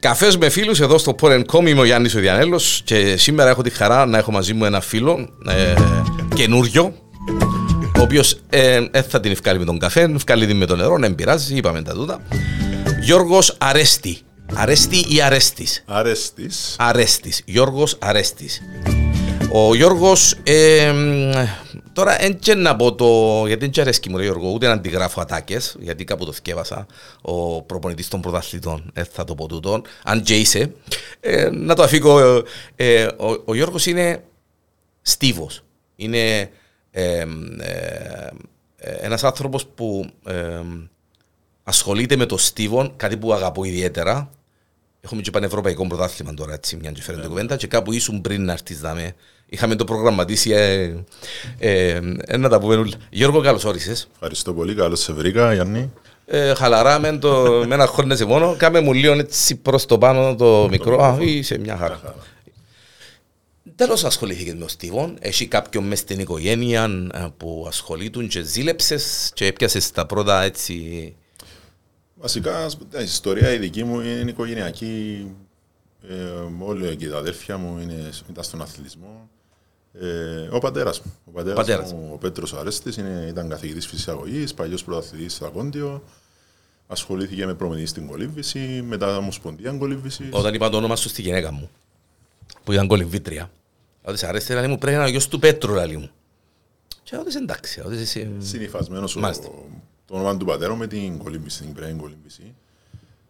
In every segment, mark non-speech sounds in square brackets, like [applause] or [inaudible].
Καφές με φίλους εδώ στο Porn.com είμαι ο Γιάννης ο Διανέλο και σήμερα έχω τη χαρά να έχω μαζί μου ένα φίλο ε, καινούριο. Ο οποίος ε, ε, θα την ευκάλει με τον καφέ, ευκάλει την με το νερό, δεν πειράζει, είπαμε τα τούτα. Γιώργος Αρέστη. Αρέστη ή Αρέστης; Αρέστης. Αρέστης. Γιώργος Αρέστης. Ο Γιώργος. Ε, τώρα, έτσι να πω το. Γιατί δεν αρέσκει μου, ρε Γιώργο, ούτε να αντιγράφω ατάκες, γιατί κάπου το θυκεύασα. Ο προπονητής των πρωταθλητών, ε, θα το πω τούτο. Αν και είσαι. Ε, να το αφήκω. Ε, ε, ο, ο Γιώργος είναι στίβος. Είναι ε, ε, ένας άνθρωπος που ε, ασχολείται με το στίβο, κάτι που αγαπώ ιδιαίτερα. Έχουμε και πανευρωπαϊκό πρωτάθλημα τώρα, έτσι, μια και φέρνει κουβέντα και κάπου ήσουν πριν να έρθεις δάμε. Είχαμε το προγραμματίσει, ε, ε, ε, να τα πούμε όλα. Γιώργο, καλώς όρισες. Ευχαριστώ πολύ, καλώς σε βρήκα, Γιάννη. Ε, χαλαρά με, το, με ένα χόρνεσαι μόνο. Κάμε μου λίγο έτσι προς το πάνω το μικρό. Α, είσαι μια χαρά. Τέλος ασχολήθηκε με ο Στίβον. Έχει κάποιον μέσα στην οικογένεια ε, που ασχολείται και ζήλεψες και έπιασες τα πρώτα έτσι. Βασικά, η ιστορία η δική μου είναι οικογενειακή. Ε, όλοι και τα αδέρφια μου είναι, ήταν στον αθλητισμό. Ε, ο πατέρας μου, ο πατέρας πατέρας. μου, ο Πέτρος Αρέστης, ήταν καθηγητής φυσιαγωγή, παλιός πρωταθλητής στο Ακόντιο. Ασχολήθηκε με προμηθεία στην κολύμβηση, μετά ομοσπονδία κολύμβησης. Όταν είπα το όνομα σου στη γυναίκα μου, που ήταν κολυμβήτρια, ότι σε αρέσει, λέει μου πρέπει να είναι ο γιος του Πέτρου, λέει μου. Και ότι εντάξει, ότι εσύ... Συνυφασμένος Μάλιστα. το όνομα του πατέρα με την κολύμβηση, την πρέν κολύμβηση.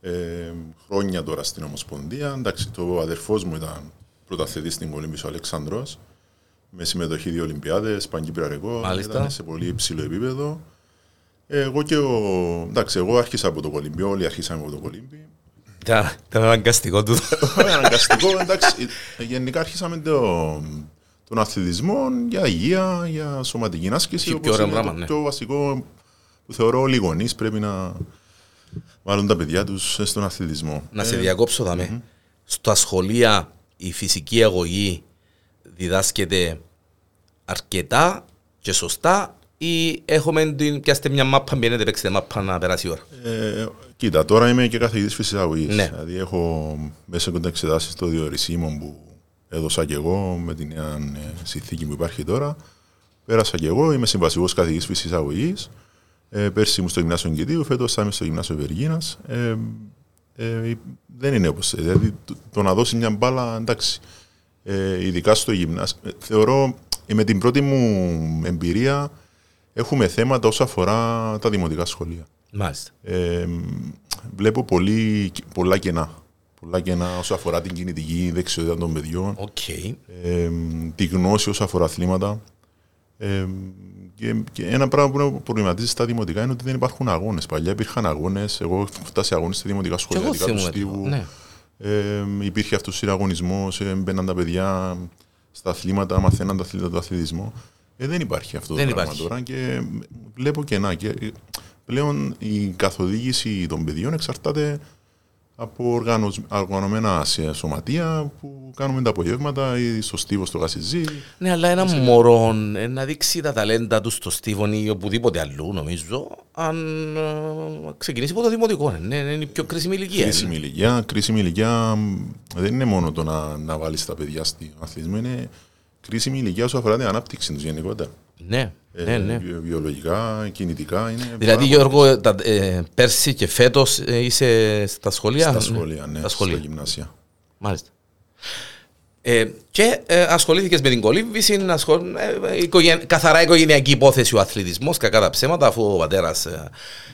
Ε, χρόνια τώρα στην Ομοσπονδία. Εντάξει, το αδερφός μου ήταν πρωταθλητής στην κολύμβηση ο Αλεξάνδρο. Με συμμετοχή δύο Ολυμπιάδες, Παγκύπρια Ρεκό. Μάλιστα. Ήταν σε πολύ υψηλό επίπεδο. Ε, εγώ και ο. Εντάξει, εγώ άρχισα από το κολύμπι, όλοι αρχίσαμε από το κολύμπι. Ήταν ήταν αναγκαστικό του. Ε, Αναγκαστικό, εντάξει. ε, Γενικά αρχίσαμε το, τον αθλητισμό για υγεία, για σωματική άσκηση. Πιο όπως ωραίο είναι πράγμα, το ναι. πιο βασικό που θεωρώ όλοι οι γονείς πρέπει να βάλουν τα παιδιά τους στον αθλητισμό. να σε διακόψω, δαμε. Στα σχολεία η φυσική αγωγή διδάσκεται αρκετά και σωστά ή έχουμε την, πιάστε μια μάπα, μπαίνετε, παίξετε μάπα να περάσει η ώρα; Ε, κοίτα, τώρα είμαι και καθηγητής φυσιολογικής. Ναι. Δηλαδή έχω μέσα κοντά εξετάσεις στο διορισίμο που έδωσα και εγώ με την νέα ε, συνθήκη που υπάρχει τώρα. Πέρασα και εγώ, είμαι συμβασικός καθηγητής φυσιολογικής. Ε, πέρσι ήμουν στο γυμνάσιο Κιτίου, φέτος θα είμαι στο γυμνάσιο Βεργίνας. Ε, ε, δεν είναι όπως, δηλαδή το, το να δώσει μια μπάλα, εντάξει, ε, ειδικά στο γυμνάσιο. Ε, θεωρώ, ε, με την πρώτη μου εμπειρία, έχουμε θέματα όσο αφορά τα δημοτικά σχολεία. Μάλιστα. Ε, βλέπω πολύ, πολλά κενά. Πολλά κενά όσο αφορά την κινητική δεξιότητα των παιδιών, Οκ. ε, τη γνώση όσο αφορά αθλήματα. Ε, και, και ένα πράγμα που με προβληματίζει στα δημοτικά είναι ότι δεν υπάρχουν αγώνες. Παλιά υπήρχαν αγώνες. Εγώ έχω φτάσει αγώνες σε δημοτικά Και σχολεία εγώ δικά τους θυμούμαι. Στίβου. Ναι. Ε, υπήρχε αυτός ο συναγωνισμό, ε, μπαίναν τα παιδιά στα αθλήματα, μαθαίναν τα αθλήματα, το αθλητισμό. Ε, δεν υπάρχει αυτό Δεν το πράγμα υπάρχει. τώρα και βλέπω κενά. Και ε, πλέον η καθοδήγηση των παιδιών εξαρτάται από οργανωσ- οργανωμένα σε- σωματεία που κάνουμε τα απογεύματα ή στο στίβο στο Γασιζή. Ναι, αλλά ένα μωρό ε, να δείξει τα ταλέντα του στο Στίβον ή οπουδήποτε αλλού, νομίζω, αν ε, ξεκινήσει από το δημοτικό. Ναι, είναι η πιο κρίσιμη ηλικία. Κρίσιμη ηλικία. Κρίσιμη ηλικία μ, δεν είναι μόνο το να, να βάλεις τα παιδιά στον αθλητισμό, είναι κρίσιμη ηλικία όσο αφορά την ανάπτυξη τους γενικότερα. Ναι, Ε, ναι, ναι. βιο- βιολογικά, κινητικά. Είναι Δηλαδή, πάρα πολύ Γιώργο, τα, ε, πέρσι και φέτος είσαι στα σχολεία; Στα Ναι, σχολεία, ναι, Στα στα σχολεία. γυμνάσια. Μάλιστα. Ε, και ε, ασχολήθηκες με την κολύμβηση, ασχολ... ε, ε, οικογεν... καθαρά οικογενειακή υπόθεση ο αθλητισμός, κακά τα ψέματα, αφού ο πατέρας. Ε,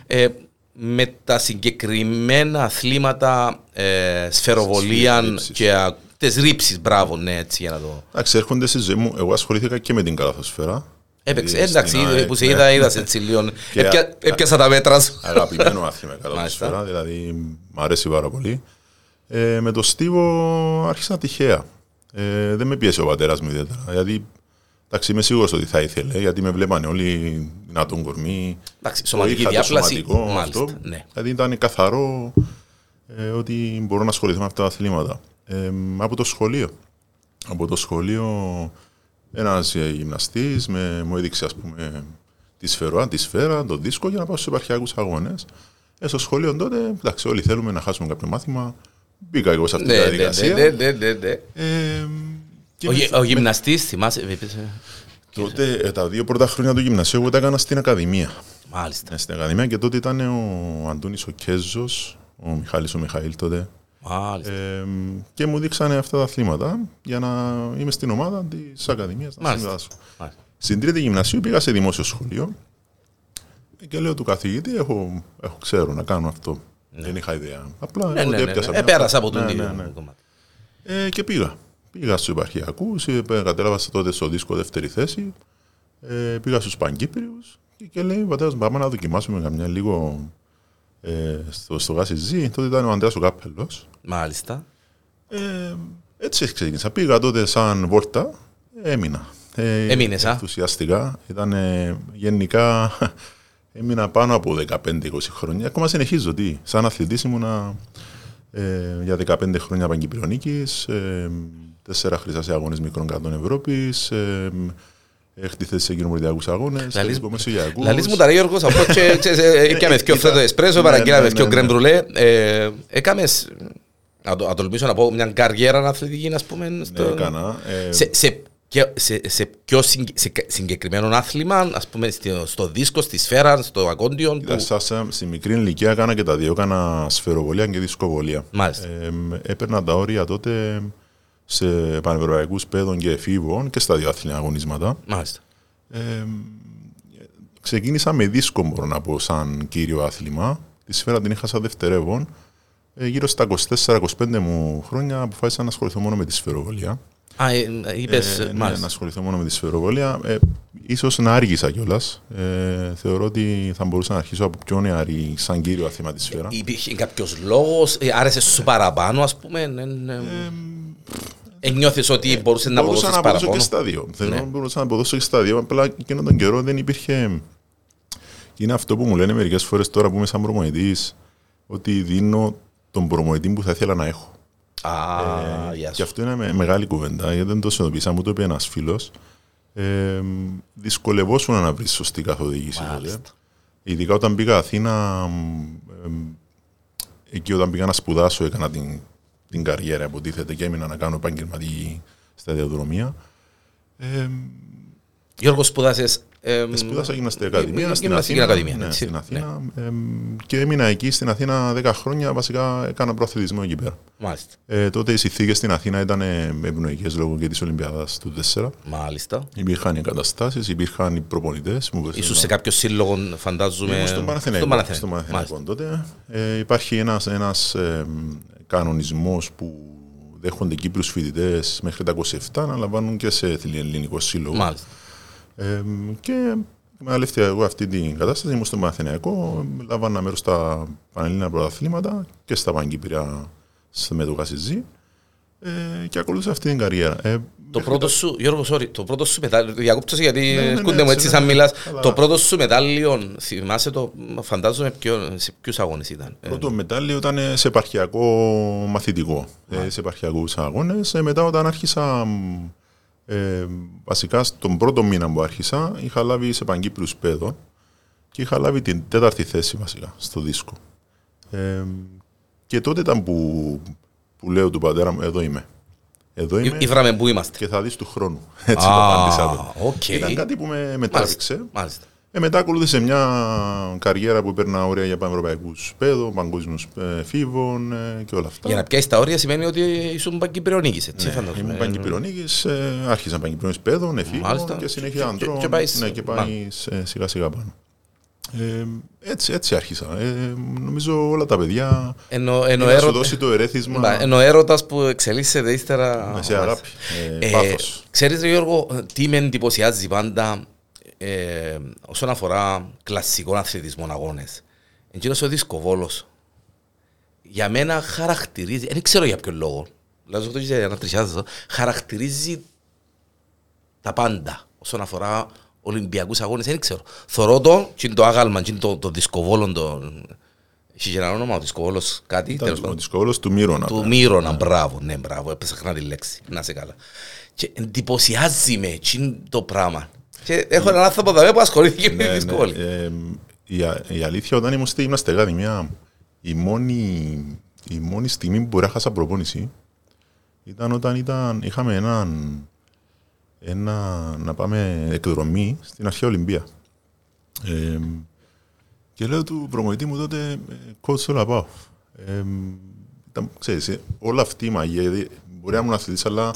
ε, με τα συγκεκριμένα αθλήματα ε, σφαιροβολία Ρήψεις. και α, τις ρήψεις, μπράβο, ναι, έτσι για να το... Εντάξει, έρχονται στη ζωή μου. Εγώ ασχολήθηκα και με την καλαθοσφαίρα. Έπαιξε, Δηλαδή, εντάξει, στην ΑΕΚ, που σε ναι. είδα, είδα έτσι λίγο. [laughs] Και Έπια- α- Έπιασα τα μέτρα σου. Αγαπημένο άθλημα [laughs] η Μάλιστα. καλαθοσφαίρα, δηλαδή μου αρέσει πάρα πολύ. Ε, με το Στίβο άρχισα τυχαία. Ε, δεν με πίεσε ο πατέρας μου ιδιαίτερα. Γιατί εντάξει, είμαι σίγουρος ότι θα ήθελε, γιατί με βλέπανε όλοι δυνατόν κορμί. Εντάξει, Το σωματική είχα το διάπλαση. σωματικό Μάλιστα, αυτό. ναι. Δηλαδή ήταν καθαρό ε, ότι μπορώ να ασχοληθώ με αυτά τα αθλήματα. Ε, από το σχολείο. Από το σχολείο ένας ε, γυμναστής με, μου έδειξε ας πούμε τη σφαιρά, τη σφαίρα, το δίσκο για να πάω στους επαρχιακούς αγώνες. Ε, στο σχολείο τότε, εντάξει, όλοι θέλουμε να χάσουμε κάποιο μάθημα, μπήκα εγώ σε αυτή Ναι, τη ναι, διαδικασία. ναι, ναι, ναι, ναι. Ε, και Ο με- γυ- Ο γυμναστής, θυμάσαι, είπες, ε, Τότε ε, τα δύο πρώτα χρόνια του γυμνασίου εγώ τα έκανα στην Ακαδημία. μάλιστα, Ε, Στην Ακαδημία και τότε ήταν ο Αντώνης ο Κέζος, ο Μιχάλης ο Μιχαήλ τότε. Μάλιστα. Ε, και μου δείξανε αυτά τα αθλήματα για να είμαι στην ομάδα της Ακαδημίας να Μάλιστα. συμμετάσχω. Μάλιστα. Στην τρίτη γυμνασίου πήγα σε δημόσιο σχολείο και λέω του καθηγητή, έχω, έχω ξέρω να κάνω αυτό. Δεν είχα ιδέα. Απλά Ναι, εγώ ναι, το ναι, έπιασα ναι. μια Ε, πέρασα από φορά. τον Ναι, ίδιο ναι, ναι. κομμάτι. Ε, και πήγα. Πήγα στους επαρχιακούς, ε, κατέλαβα τότε στο δίσκο δεύτερη θέση. Ε, πήγα στους Παγκύπριους και, και λέει, πατέρας μου, πάμε να δοκιμάσουμε καμιά λίγο ε, στο, στο Γάσι Ζή. Τότε ήταν ο Ανδρέας ο Κάπελος. Μάλιστα. Ε, έτσι ξεκίνησα. Πήγα τότε σαν βόλτα, έμεινα. Ε, Έμεινες, α; Ενθουσιαστικά. Ήταν ε, γενικά, [laughs] έμεινα πάνω από 15-20 χρόνια. Ακόμα συνεχίζω, τι, σαν αθλητής ήμουνα ε, για 15 χρόνια Παγκυπριονίκης, ε, τέσσερα χρυσά σε αγώνες μικρών κρατών Ευρώπης, ε, έχτη θέση σε κοινοβουλιακούς αγώνες, Λαλείς- τελικό μεσογειακούς. Λαλείς μου τα ρε Γιώργος, από και [laughs] ξέρεις, ε, έκαμε δυο ήταν- φρέτο εσπρέσο, Ναι, παραγγείλαμε ναι, δυο ναι, γκρεμ ναι. μπρουλέ. Ε, Έκαμες, να το- να τολμήσω να πω, μια καριέρα αθλητική, ας πούμε, Ναι, στο- έκανα. ε, σε, σε, και- σε, σε πιο συγκ- σε κα- συγκεκριμένο άθλημα, ας πούμε στο, στο δίσκο, στη σφαίρα, στο ακόντιον. Κοίτα, Που... σαν- σαν- στη μικρή ηλικία έκανα και τα δύο. Έκανα σφαιροβολία και δισκοβολία. Μάλιστα. Ε, έπαιρνα τα όρια τότε σε πανευρωπαϊκούς παιδών και εφήβων και στα δύο άθλια αγωνίσματα. Μάλιστα. Ε, ξεκίνησα με δίσκο, μπορώ να πω, σαν κύριο άθλημα. Τη σφαίρα την είχα σαν δευτερεύον. Ε, γύρω στα 24-25 μου χρόνια αποφάσισα να ασχοληθώ μόνο με τη σφαιροβολία. Α, ε, είπες, Ε, ναι, μάλιστα. να ασχοληθώ μόνο με τη σφαιροβολία. Ε, ίσως να άργησα κιόλας. Ε, θεωρώ ότι θα μπορούσα να αρχίσω από πιο νεαρή σαν κύριο άθλημα της σφαίρα. Υπήρχε κάποιος λόγος, ε, άρεσε σου παραπάνω, ας πούμε. Ε, ε, ε, νιώθεις ότι μπορούσες να μπορούσα αποδώσεις να αποδώσω παραπάνω; και στα δύο. Θεωρώ Ναι. ότι μπορούσα να αποδώσω και στα δύο. Απλά εκείνον τον καιρό δεν υπήρχε. Είναι αυτό που μου λένε μερικές φορές τώρα που είμαι σαν προμονητής, ότι δίνω τον προμονητή που θα ήθελα να έχω. Α, γεια Και σου. αυτό είναι με- μεγάλη κουβέντα, γιατί δεν το συνειδητοποίησα. Μου το είπε ένας φίλος. Ε, δυσκολευόσουν να βρεις σωστή καθοδήγηση τότε. Μάλιστα. Ειδικά όταν πήγα Αθήνα, μ, εμ, εκεί όταν πήγα να σπουδάσω έκανα την, την καριέρα υποτίθεται και έμεινα να κάνω επαγγελματική σταδιοδρομία. Ε, Γιώργος, σπουδάσες... ε, σπούδασα γυμναστική ακαδημία στην Γυμναστική Αθήνα, Ακαδημία, ναι, έτσι. στην Αθήνα εμ, και έμεινα εκεί στην Αθήνα 10 χρόνια, βασικά έκανα προαθλητισμό εκεί πέρα. Μάλιστα. Ε, τότε οι συνθήκες στην Αθήνα ήταν ευνοϊκές λόγω και της Ολυμπιάδας του 4. Μάλιστα. Υπήρχαν οι εγκαταστάσεις, υπήρχαν οι προπονητές. Ίσως σε κάποιο σύλλογο, φαντάζομαι... Ήμουν στον Παναθηναϊκό. Παναθηναϊκό. Στον Μάλιστα. Παναθηναϊκό τότε. Ε, υπάρχει ένας, ένας ε, κανονισμός που δέχονται Κύπριους φοιτητές μέχρι τα 27 να λαμβάνουν και σε ελληνικό σύλλογο. Μάλιστα. Ε, και με εγώ αυτή την κατάσταση ήμουν στον Παναθηναϊκό, λάβανα μέρος στα Πανελλήνια πρωταθλήματα και στα Παγκύπρια σε- με το Κασιζή ε, και ακολούθησα αυτή την καριέρα. Ε, Το μέχρι πρώτο σου, Γιώργο, sorry, το πρώτο σου μετάλλιο, διακόπτω σε γιατί Ναι, ναι, ναι, έρχονται μου έτσι έτσι, σαν ναι, μιλάς. καλά. Το πρώτο σου μετάλλιο, θυμάσαι το, φαντάζομαι ποιο, σε ποιους αγώνες ήταν. Ε, Πρώτο μετάλλιο ήταν σε επαρχιακό μαθητικό, ε, σε επαρχιακούς αγώνες. Ε, μετά όταν άρχισα, μ, ε, βασικά στον πρώτο μήνα που άρχισα, είχα λάβει σε Παγκύπριους παιδών και είχα λάβει την τέταρτη θέση βασικά στο δίσκο. Ε, και τότε ήταν που, που λέω του πατέρα μου, εδώ είμαι. Εδώ είμαι Ήβραμε που είμαστε. και θα δεις του χρόνου. Έτσι το Α, απάντησα το. οκ. Ήταν κάτι που με, με Μάλιστα. τράβηξε. Μάλιστα. Ε, μετά ακολούθησε μια καριέρα που παίρνα όρια για πανευρωπαϊκούς παιδών, παγκόσμιους φίβων ε, και όλα αυτά. Για να πιάσεις τα όρια σημαίνει ότι ήσουν παγκυπριονίκης, έτσι Ναι, φαντάζομαι. Ήμουν παγκυπριονίκης, ε, άρχισα παγκυπριονίκης παιδών, εφήβων Μάλιστα. και συνέχεια Και- αντρών. και- και πάεις- ναι, και πάεις σιγά σιγά πάνω. Ε, έτσι, έτσι άρχισα. Ε, νομίζω όλα τα παιδιά Ενώ, είναι ενώ, να σου έρωτα, δώσει το ερέθισμα Μπα, ενώ έρωτας που εξελίσσεται ύστερα... με σε αγάπη, ε, Ε, πάθος. ξέρεις ρε Γιώργο, τι με εντυπωσιάζει πάντα ε, όσον αφορά κλασικό αθλητισμό αγώνες. Εκείνος ο δισκοβόλος. Για μένα χαρακτηρίζει, δεν ξέρω για ποιο λόγο, δηλαδή αυτό για να τρισιάζω, χαρακτηρίζει τα πάντα όσον αφορά Ολυμπιακούς αγώνες, δεν ξέρω. Θωρώ το, και είναι το άγαλμα, και είναι το, το δισκοβόλο, το... Έχει και ένα όνομα, ο δισκοβόλος κάτι, τέλος Ήταν ο πάντων. δυσκολός του Μύρονα. Του Μύρονα, μπράβο, ναι, μπράβο, έπεσα χρονά τη λέξη, να σε καλά. Και εντυπωσιάζει με εκείνο το πράγμα. Και έχω έναν άνθρωπο εδώ που ασχολήθηκε με τη Ναι, ναι. δυσκολία. Ε, η, α- η αλήθεια όταν ήμουν στη γυμναστική ακαδημία η μόνη η μόνη στιγμή που μπορεί να χάσα προπόνηση ήταν όταν ήταν, είχαμε έναν, ένα, να πάμε εκδρομή στην αρχαία Ολυμπία. Ε, και λέω του προμονητή μου τότε, coach θέλω να πάω. Ε, ήταν, ξέρεις, ε, όλα αυτή η μαγεία, δηλαδή, μπορεί να ήμουν αθλητής, αλλά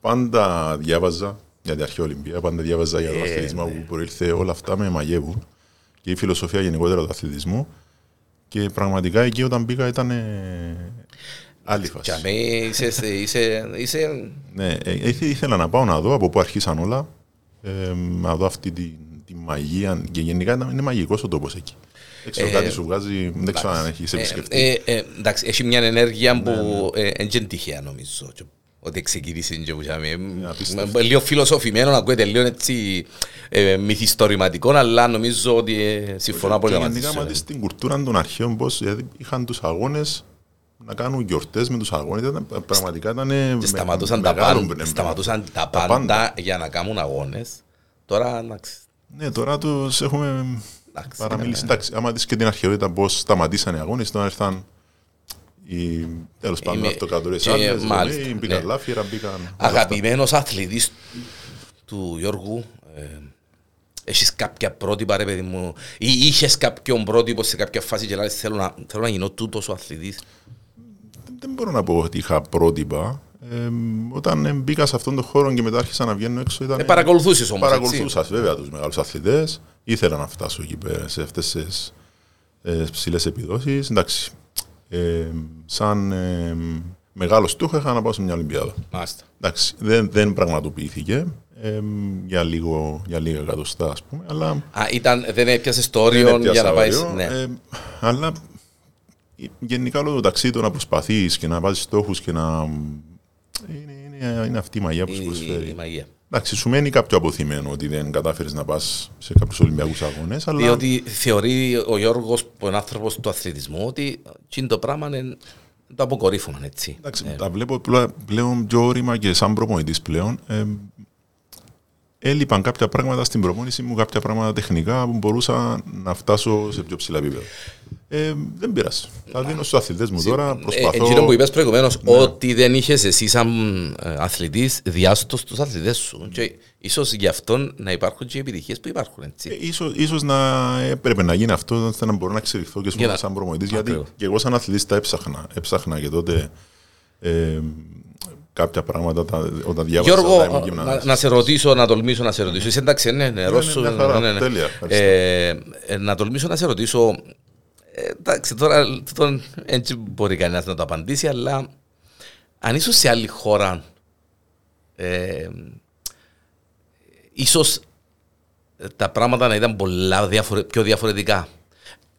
πάντα διάβαζα για την αρχαία Ολυμπία, πάντα διάβαζα για τον Ε, αθλητισμό ναι. που προήλθε, όλα αυτά με μαγεύουν και η φιλοσοφία γενικότερα του αθλητισμού. Και πραγματικά εκεί όταν πήγα ήταν ε, άλλη φάση. Και αμέ είσαι, είσαι, είσαι Ναι, ε, ήθε- ήθελα να πάω να δω από πού αρχίσαν όλα, ε, να δω αυτή τη, τη μαγεία και γενικά ήταν- είναι μαγικός ο τόπος εκεί. Δεν ξέρω, Ε, κάτι σου βγάζει, δεν ξέρω αν έχεις Ε, επισκεφτεί. ε, ε, εντάξει, έχει μια ενέργεια που Ναι, ε, εν είναι τυχαία νομίζω. Και Ότι ξεκίνησε και που είχαμε. απίστευτο. Ε, Λίγο φιλοσοφημένο, ακούγεται λίγο έτσι ε, μυθιστορηματικό, αλλά νομίζω ότι ε, συμφωνώ πολύ και μαζί γενικά σου. μα στην κουλτούρα των αρχαίων πώς δηλαδή, είχαν τους αγώνες να κάνουν γιορτές με τους αγώνες. Ήταν, πραγματικά ήταν ε, Και σταματούσαν τα, πάντα, σταματούσαν τα πάντα για να κάνουν αγώνες. Τώρα, εντάξει, Ναι, τώρα τους έχουμε Εντάξει, παραμιλήσει. ναι. Εντάξει, άμα δεις και την αρχαιότητα πώς σταματήσαν οι αγώνες, τώρα ήρθαν οι, τέλος πάντων, Είμαι- αυτοκρατορές και άλλες, μάλιστα, δηλαδή, μπήκαν ναι. λάφυρα, μπήκαν... όλα αυτά. αγαπημένος αθλητής του Γιώργου, ε, έχεις κάποια πρότυπα ρε παιδί μου, ή είχες κάποιον πρότυπο σε κάποια φάση και λες θέλω να, θέλω να γίνω τούτος ο αθλητής. Δεν μπορώ να πω ότι είχα πρότυπα. Ε, όταν ε, μπήκα σε αυτόν τον χώρο και μετά άρχισα να βγαίνω έξω ήταν... Ε, παρακολουθούσες όμως, έτσι. Παρακολουθούσας βέβαια τους μεγάλους αθλητές. Ήθελα να φτάσω εκεί πέρα σε αυτές τις ε, ψηλές επιδόσεις. Εντάξει, ε, σαν ε, μεγάλο στόχο είχα να πάω σε μια Ολυμπιάδα. Μάλιστα. Εντάξει, δεν, δεν πραγματοποιήθηκε ε, για, λίγο, για λίγα εκατοστά ας πούμε, αλλά Α, ήταν, δεν έπιασες το δεν όριο έπιασα για να πάεις. όριο, Ναι. ε, αλλά ε, γενικά όλο το ταξίδι το να προσπαθείς και να βάζεις στόχους και να... Είναι, είναι, είναι αυτή η μαγεία που σου η, προσφέρει. η μαγεία. Εντάξει, σου μένει κάποιο αποθυμένο ότι δεν κατάφερες να πας σε κάποιους Ολυμπιακούς αγώνες, αλλά. Διότι θεωρεί ο Γιώργος που είναι άνθρωπος του αθλητισμού ότι εκείνο το πράγμα είναι το αποκορύφωμα, έτσι. Εντάξει, Ε, τα βλέπω πλέ- πλέον πιο όρημα και σαν προπονητής πλέον. Ε, έλειπαν κάποια πράγματα στην προπόνηση μου, κάποια πράγματα τεχνικά που μπορούσα να φτάσω σε πιο ψηλά επίπεδα. Ε, δεν πειράζει. Θα δίνω στους αθλητές μου τώρα. Ε, Προσπαθώ. εκείνο που είπες προηγουμένως, Ναι. ότι δεν είχες εσύ σαν ε, αθλητής διάστο στους αθλητές σου. Και ίσως γι' αυτό να υπάρχουν και οι επιτυχίες που υπάρχουν, έτσι. Ε, ίσως, ίσως να έπρεπε να γίνει αυτό ώστε να μπορώ να εξελιχθώ και Για να- σαν προμονητής γιατί Ακριβώς. και εγώ σαν αθλητής τα έψαχνα. Έψαχνα και τότε ε, κάποια πράγματα τα, όταν διάβαζα Γιώργο, όταν ήμουν να, γυμναστής. να σε ρωτήσω, να τολμήσω να σε ρωτήσω. Είσαι εντάξει, ναι, ναι, Ρώσο. μια χαρά. Τέλεια, ευχαριστώ. Ε, ε, να τολμήσω να σε ρωτήσω. Ε, εντάξει, τώρα τούτον έτσι μπορεί κανένας να το απαντήσει, αλλά αν ήσουν σε άλλη χώρα, ε, ίσως τα πράγματα να ήταν πολλά διαφορε- πιο διαφορετικά.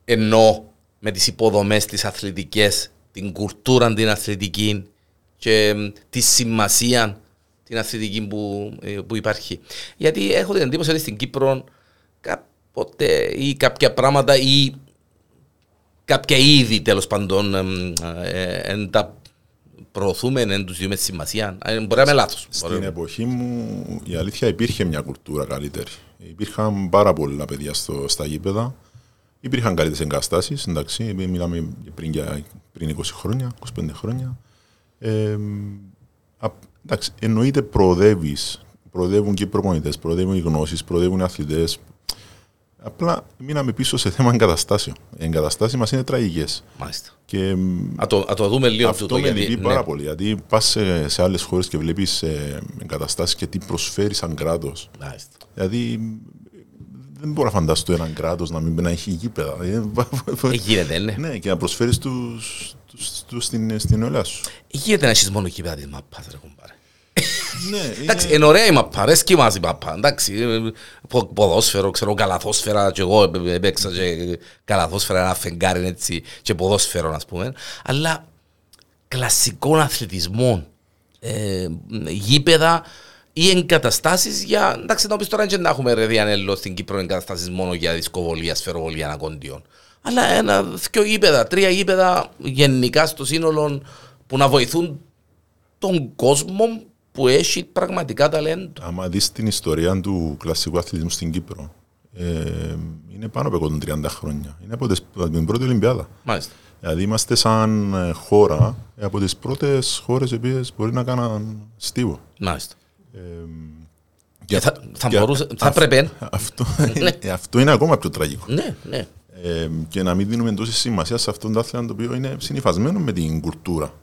Ενώ με τις υποδομές τις αθλητικές, την κουλτούρα την αθλητική και μ, τη σημασία την αθλητική που, ε, που υπάρχει. Γιατί έχω την εντύπωση ότι στην Κύπρο κάποτε ή κάποια πράγματα ή κάποια είδη τέλος πάντων εμ, ε, εν τα προωθούμε, εν τους δίνουμε σημασία. Ε, Μπορεί να είμαι λάθος. Στην Μπορεί- εποχή μου η αλήθεια υπήρχε μια κουλτούρα καλύτερη. Υπήρχαν πάρα πολλά παιδιά στο, στα γήπεδα. Υπήρχαν καλύτερες εγκαταστάσεις. Εντάξει, μιλάμε πριν, για, πριν 20 χρόνια, 25 χρόνια. Ε, α, εντάξει, εννοείται προοδεύεις. Προοδεύουν και οι προπονητές, προοδεύουν οι γνώσεις, προοδεύουν οι αθλητές. Απλά μείναμε πίσω σε θέμα εγκαταστάσεων. Οι εγκαταστάσεις μας είναι τραγικές. Μάλιστα. Και Α το, α το δούμε λίγο αυτό τούτο, με γιατί- λυπεί ναι. πάρα πολύ. Γιατί πας σε, σε άλλες χώρες και βλέπεις ε, εγκαταστάσεις και τι προσφέρει σαν κράτος. Μάλιστα. Δηλαδή δεν μπορώ να φανταστώ έναν κράτος να μην να έχει γήπεδα. Ε, Ε, γίνεται, ναι. ναι, και να προσφέρεις τους, τους, τους στην, στην ολιά σου. Ε, Γίνεται να έχεις μόνο κήπεδα της μαπάς, ρε κουμπάρε. [laughs] ναι, Εντάξει, είναι ωραία η μαπά, αρέσκει μας η μαπά. Εντάξει, ε, πο- ποδόσφαιρο, ξέρω, καλαθόσφαιρα, και εγώ ε, έπαιξα και καλαθόσφαιρα ένα φεγγάρι έτσι, και ποδόσφαιρο, ας πούμε. Αλλά κλασικών αθλητισμών, ε, γήπεδα ή εγκαταστάσεις για, εντάξει, να πεις τώρα και να έχουμε ρε Διανέλο στην Κύπρο εγκαταστάσεις μόνο για δισκοβολία, σφαιροβολία, ανακοντιών. Αλλά ένα, δυο γήπεδα, τρία γήπεδα γενικά στο σύνολο που να βοηθούν τον κόσμο που έχει πραγματικά ταλέντο. Άμα δεις την ιστορία του κλασικού αθλητισμού στην Κύπρο, ε, είναι πάνω από 130 χρόνια. Είναι από, τις, από την πρώτη Ολυμπιάδα. Μάλιστα. Δηλαδή είμαστε σαν ε, χώρα ε, από τις πρώτες χώρες οι οποίες μπορεί να κάνουν στίβο. Μάλιστα. Ε, Και θα, θα, και μπορούσε, θα αυ- πρέπει. Αυτό, είναι- αυτό είναι ακόμα πιο τραγικό. Ναι, ναι. Ε, και να μην δίνουμε τόση σημασία σε αυτόν το άθλημα το οποίο είναι συνυφασμένος με την κουλτούρα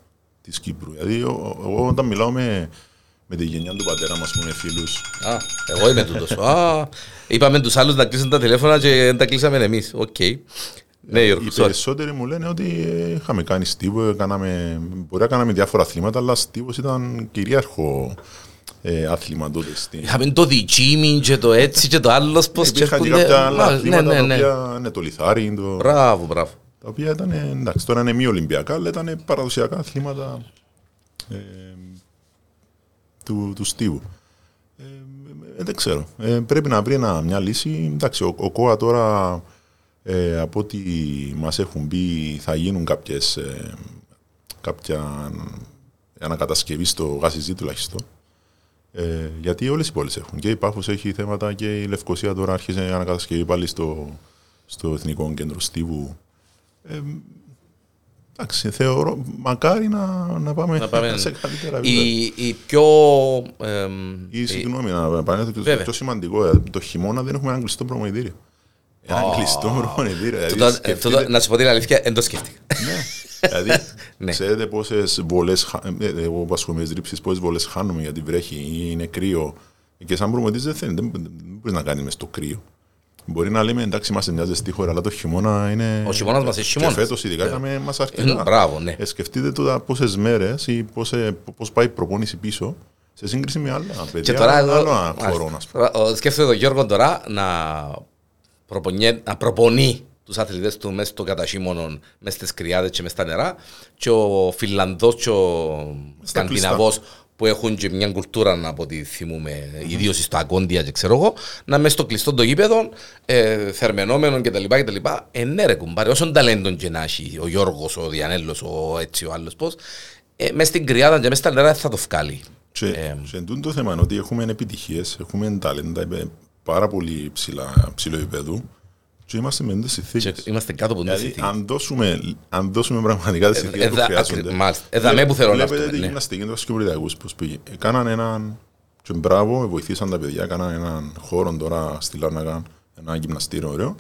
της Κύπρου. Δηλαδή, ο- εγώ όταν μιλάω με, με τη γενιά του πατέρα μας που είναι φίλους, Α, εγώ είμαι τούτος. Α, είπαμε τους άλλους να κλείσουν τα τηλέφωνα και δεν τα κλείσαμε εμείς. Οκ. Ναι, Γιώργος, οι sorry. περισσότεροι μου λένε ότι ε, είχαμε κάνει στίβο, ε, κάναμε, μπορεί να κάναμε διάφορα αθλήματα, αλλά στίβος ήταν κυρίαρχο ε, άθλημα τότε. Στην... Είχαμε το διτσίμιν και το έτσι και το άλλος πώς και Υπήρχαν και έρχονται. κάποια άλλα Μα, Ναι, αθλήματα ναι, τα ναι. οποία είναι το λιθάρι, το... Μπράβο, μπράβο. τα οποία ήταν, ε, εντάξει, τώρα είναι μη Ολυμπιακά, αλλά ήταν παραδοσιακά αθλήματα ε, του, του στίβου. Ε, ε, δεν ξέρω. Ε, πρέπει να βρει ένα, μια λύση. Εντάξει, ο, ο ΚΟΑ τώρα, ε, από ό,τι μας έχουν πει, θα γίνουν κάποιες, ε, κάποια ανακατασκευή στο γάσιζί τουλάχιστον. Ε, γιατί όλες οι πόλεις έχουν. Και η Πάφος έχει θέματα και η Λευκοσία τώρα άρχισε ανακατασκευή πάλι στο, στο Εθνικό Κέντρο Στίβου. Ε, εντάξει, θεωρώ, μακάρι να, να, πάμε, Να πάμε- [laughs] σε καλύτερα επίπεδα. Η, η πιο... εμ, Ή η- συγγνώμη, να επανέλθω και το Βέβαια. πιο σημαντικό, ε, το χειμώνα δεν έχουμε ένα κλειστό προμηθευτήριο. Ένα κλειστό προμηθευτήριο. δηλαδή τούτο- σκεφτείτε- τούτο- Να σου πω την αλήθεια, δεν το σκέφτηκα. Ναι. Δηλαδή, [laughs] Ναι. ξέρετε πόσες βολές. Εγώ που ασχολούμαι με τις ρήψεις, πόσες βολές χάνουμε γιατί βρέχει ή είναι κρύο. Και σαν προμηθευτή δεν θέλει, δεν, δεν μπορείς να κάνεις μες στο κρύο. Μπορεί να λέμε εντάξει, είμαστε μια ζεστή χώρα, αλλά το χειμώνα είναι. Ο χειμώνας μας είναι χειμώνας. Και φέτος ειδικά είχαμε μας Ε, αρκετά. Μπράβο, ναι. Ε, σκεφτείτε τώρα πόσες μέρες ή πώς πάει η προπόνηση πίσω σε σύγκριση με άλλα παιδιά. Και τώρα εδώ, άλλων μάλιστα. χωρών, ας πούμε. Τώρα, ο- σκέφτεται τον Γιώργο τώρα να, προπονιέ- να προπονεί τους αθλητές του μέσα στο κατασύμωνο, μέσα στις κρυάδες και μέσα στα νερά και ο Φιλανδός και ο Σκανδιναβός που έχουν και μια κουλτούρα από ό,τι θυμούμε, ιδίως στο Αγκόντια και ξέρω εγώ, να μέσα στο κλειστό το γήπεδο, ε, θερμενόμενο κτλ. κτλ. Ε, ναι ρε κουμπάρε, όσον ταλέντον και να έχει ο Γιώργος, ο Διανέλος, ο έτσι ο άλλος πώς, ε, μέσα στην κρυάδα και μέσα στα νερά θα το βγάλει. Και, Ε, και εν τούτο το θέμα είναι ότι έχουμε επιτυχίες, έχουμε ταλέντα ε, πάρα πολύ ψηλά, ψηλό επίπεδο και είμαστε με τις Και συνθήκες. είμαστε κάτω από την Δηλαδή, συνθήκη. αν δώσουμε, αν δώσουμε πραγματικά τις συνθήκες που εδα- χρειάζονται. ακρι- μάλιστα. Εδαμέ που θέλω να Βλέπετε έρθουμε, τη ναι. γυμναστική του Ασκυπριδιακούς πώς πήγε. Κάναν έναν, και μπράβο, βοηθήσαν τα παιδιά, κάναν έναν χώρο τώρα στη Λάρνακα, ένα γυμναστήριο ωραίο.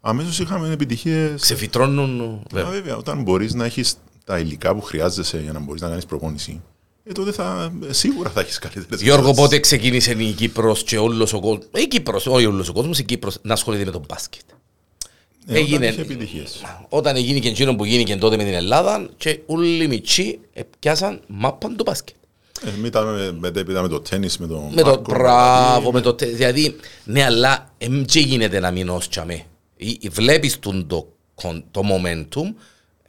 Αμέσως είχαμε επιτυχίες. Ξεφυτρώνουν. Μα βέβαια, όταν μπορείς να έχεις τα υλικά που χρειάζεσαι για να μπορείς να κάνεις προπόνηση, ε, τότε θα, σίγουρα θα έχεις καλύτερες Γιώργο, καταστάσεις. πότε ξεκίνησε η Κύπρος και όλος ο κόσμος, η Κύπρος, όχι όλος ο κόσμος, η Κύπρος να ασχολείται με τον μπάσκετ. Ε, όταν έγινε- είχε επιτυχίες. Όταν έγινε και εκείνο που γίνηκε τότε με την Ελλάδα και όλοι οι μητσοί πιάσαν μάπαν του μπάσκετ. Ε, μετά με- μετέπειτα με το τέννις, με το Με το Μάρκο, μπράβο, με το. τε- Δηλαδή, ναι, αλλά εμ και γίνεται να μην όσκαμε. Βλέπεις το, κον- το momentum.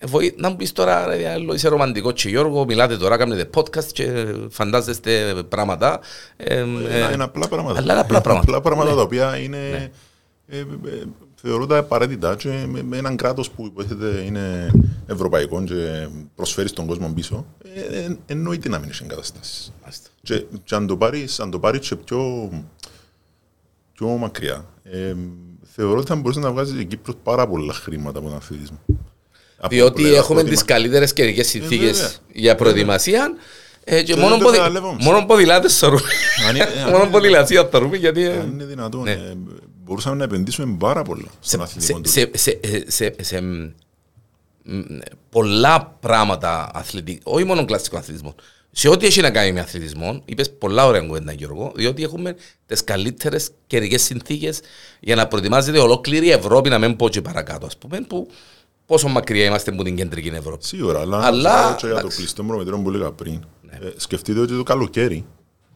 Ε, βοη- Να μου πεις τώρα, ρε, διάλο, είσαι ρομαντικός και Γιώργο, μιλάτε τώρα, κάνετε podcast και φαντάζεστε πράγματα. ε, ε, Ένα- είναι απλά πράγματα. Αλλά είναι απλά πράγματα. Απλά πράγματα Ναι. τα οποία είναι, ε, ε, θεωρούνται απαραίτητα και με, με έναν κράτος που υποτίθεται είναι ευρωπαϊκό και προσφέρει στον κόσμο πίσω, ε, ε, εννοείται να μην έχει εγκαταστάσεις. Μάλιστα. Και, και αν το πάρεις, αν το πάρεις και πιο, πιο μακριά, ε, θεωρώ ότι θα μπορούσε να βγάζεις η Κύπρος πάρα πολλά χρήματα από τον αθλητισμό. Από Διότι πλευρά έχουμε πρότιμα- τις καλύτερες καιρικές συνθήκες βέβαια. για προετοιμασία. ε, Και Και μόνο δεν το ποδη- εκμεταλλευόμαστε. μόνο ποδηλάτες θεωρούμε. Αν είναι- [laughs] αν Μόνο είναι- ποδηλασία θεωρούμε γιατί. ε, Αν είναι δυνατόν, Ναι. ε, μπορούσαμε να επενδύσουμε πάρα πολλά στον σε, αθλητικό σε, τομέα. σε, σε, σε, σε, μ, μ, πολλά πράγματα αθλητικά, όχι μόνο κλασικό αθλητισμό. Σε ό,τι έχει να κάνει με αθλητισμό, είπες πολλά ωραία κουβέντα, Γιώργο, διότι έχουμε τις καλύτερες καιρικές συνθήκες για να προετοιμάζεται ολόκληρη η Ευρώπη, να μην πω και παρακάτω, ας πούμε, που πόσο μακριά είμαστε από την κεντρική Ευρώπη. Σίγουρα, αλλά, Αλλά, αλλά και για το εντάξει. κλειστό προμετρό που έλεγα πριν. Ε, σκεφτείτε ότι το καλοκαίρι,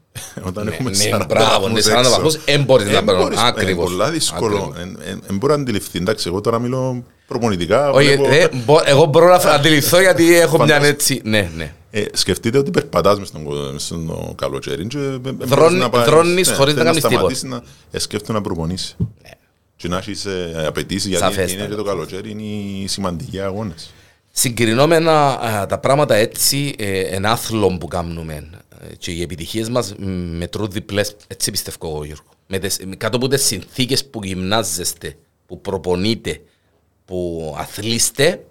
[laughs] όταν έχουμε ναι, 40 μπράβο, ναι, βαθμούς 40 έξω, βαθμούς, εν μπορείς να εν παίρνεις. μπορείς, ε, Ακριβώς. πολλά δύσκολο. Ακριβώς. Δεν μπορεί να αντιληφθεί. Εντάξει, εγώ τώρα μιλώ προπονητικά. Όχι, βλέπω- ε, μπο- εγώ μπορώ να αντιληφθώ γιατί έχω μια Φαντάζομαι. έτσι. Ναι, ναι. Ε, σκεφτείτε ότι περπατάς μες στον, κο- μες στον καλοκαίρι και ε, ε, μπορείς Δρώνει- να πάεις- δρώνεις ναι, χωρίς να θέλεις κάνεις τίποτα. σταματήσεις Να, ε, σκέφτομαι να προπονήσεις. Και να έχεις ε, απαιτήσεις γιατί Σαφέστατα. είναι και το καλοκαίρι είναι οι σημαντικοί αγώνες. Συγκρινόμενα α, τα πράγματα έτσι, ε, εν άθλο που κάνουμε ε, και οι επιτυχίες μας μ, μετρούν διπλές, έτσι πιστεύω εγώ Γιώργο. Με τις, με κάτω από τις συνθήκες που γυμνάζεστε, που προπονείτε, που αθλείστε,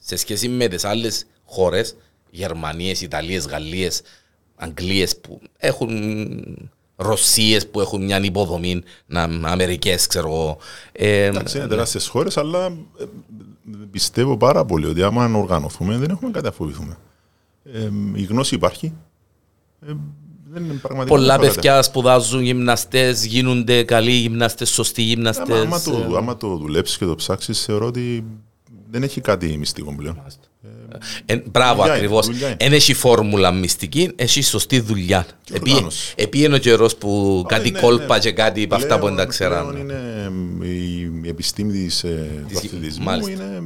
σε σχέση με τις άλλες χώρες, Γερμανίες, Ιταλίες, Γαλλίες, Αγγλίες που έχουν Ρωσίες που έχουν μια υποδομή, Αμερικές ξέρω εγώ. Ε, Εντάξει, είναι τεράστιες χώρες, αλλά ε, πιστεύω πάρα πολύ ότι άμα οργανωθούμε δεν έχουμε κάτι να φοβηθούμε. Ε, η γνώση υπάρχει. Ε, Πολλά παιδιά σπουδάζουν γυμναστές, γίνονται καλοί γυμναστές, σωστοί γυμναστές. Άμα, το, ε. άμα το δουλέψεις και το ψάξεις, θεωρώ ότι δεν έχει κάτι μυστικό πλέον. Ε, μπράβο ακριβώς. Δεν έχει φόρμουλα μυστική, έχει σωστή δουλειά. Επίενε ο καιρός που ναι, κάτι ναι, κόλπα ναι. και κάτι από αυτά που δεν τα ξέραμε. Είναι η επιστήμη της του αθλητισμού.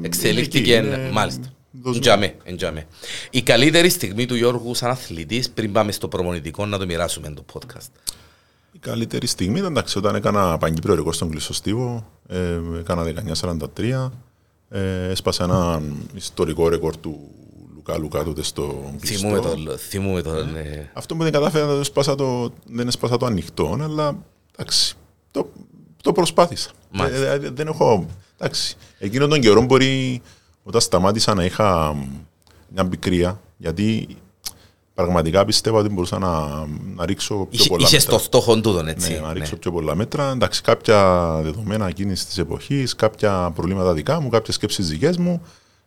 Εξελίχθηκε. Μάλιστα. Εντζάμε, εντζάμε. Η καλύτερη στιγμή του Γιώργου σαν αθλητής πριν πάμε στο προμονητικό να το μοιράσουμε το podcast. Η καλύτερη στιγμή ήταν εντάξει, όταν έκανα παγκύπριο ρεκόρ στον Κλεισοστίβο, ε, έκανα 1943, ε, έσπασα ένα ιστορικό ρεκόρ του Λουκά Λουκά τότε στο Θυμούμε το, θυμούμε το, ναι. Αυτό που δεν κατάφερα δεν έσπασα το, δεν έσπασα το ανοιχτό, αλλά εντάξει, το, το προσπάθησα. Ε, ε, δεν έχω, εντάξει, εκείνο τον καιρό μπορεί όταν σταμάτησα να είχα μια πικρία, γιατί πραγματικά πιστεύω ότι μπορούσα να, να ρίξω πιο Είχε, πολλά μέτρα. Είχε στόχο τούτον, έτσι. Ναι, να ρίξω ναι. πιο πολλά μέτρα. Εντάξει, κάποια δεδομένα εκείνης της εποχής, κάποια προβλήματα δικά μου, κάποιες σκέψεις δικές μου,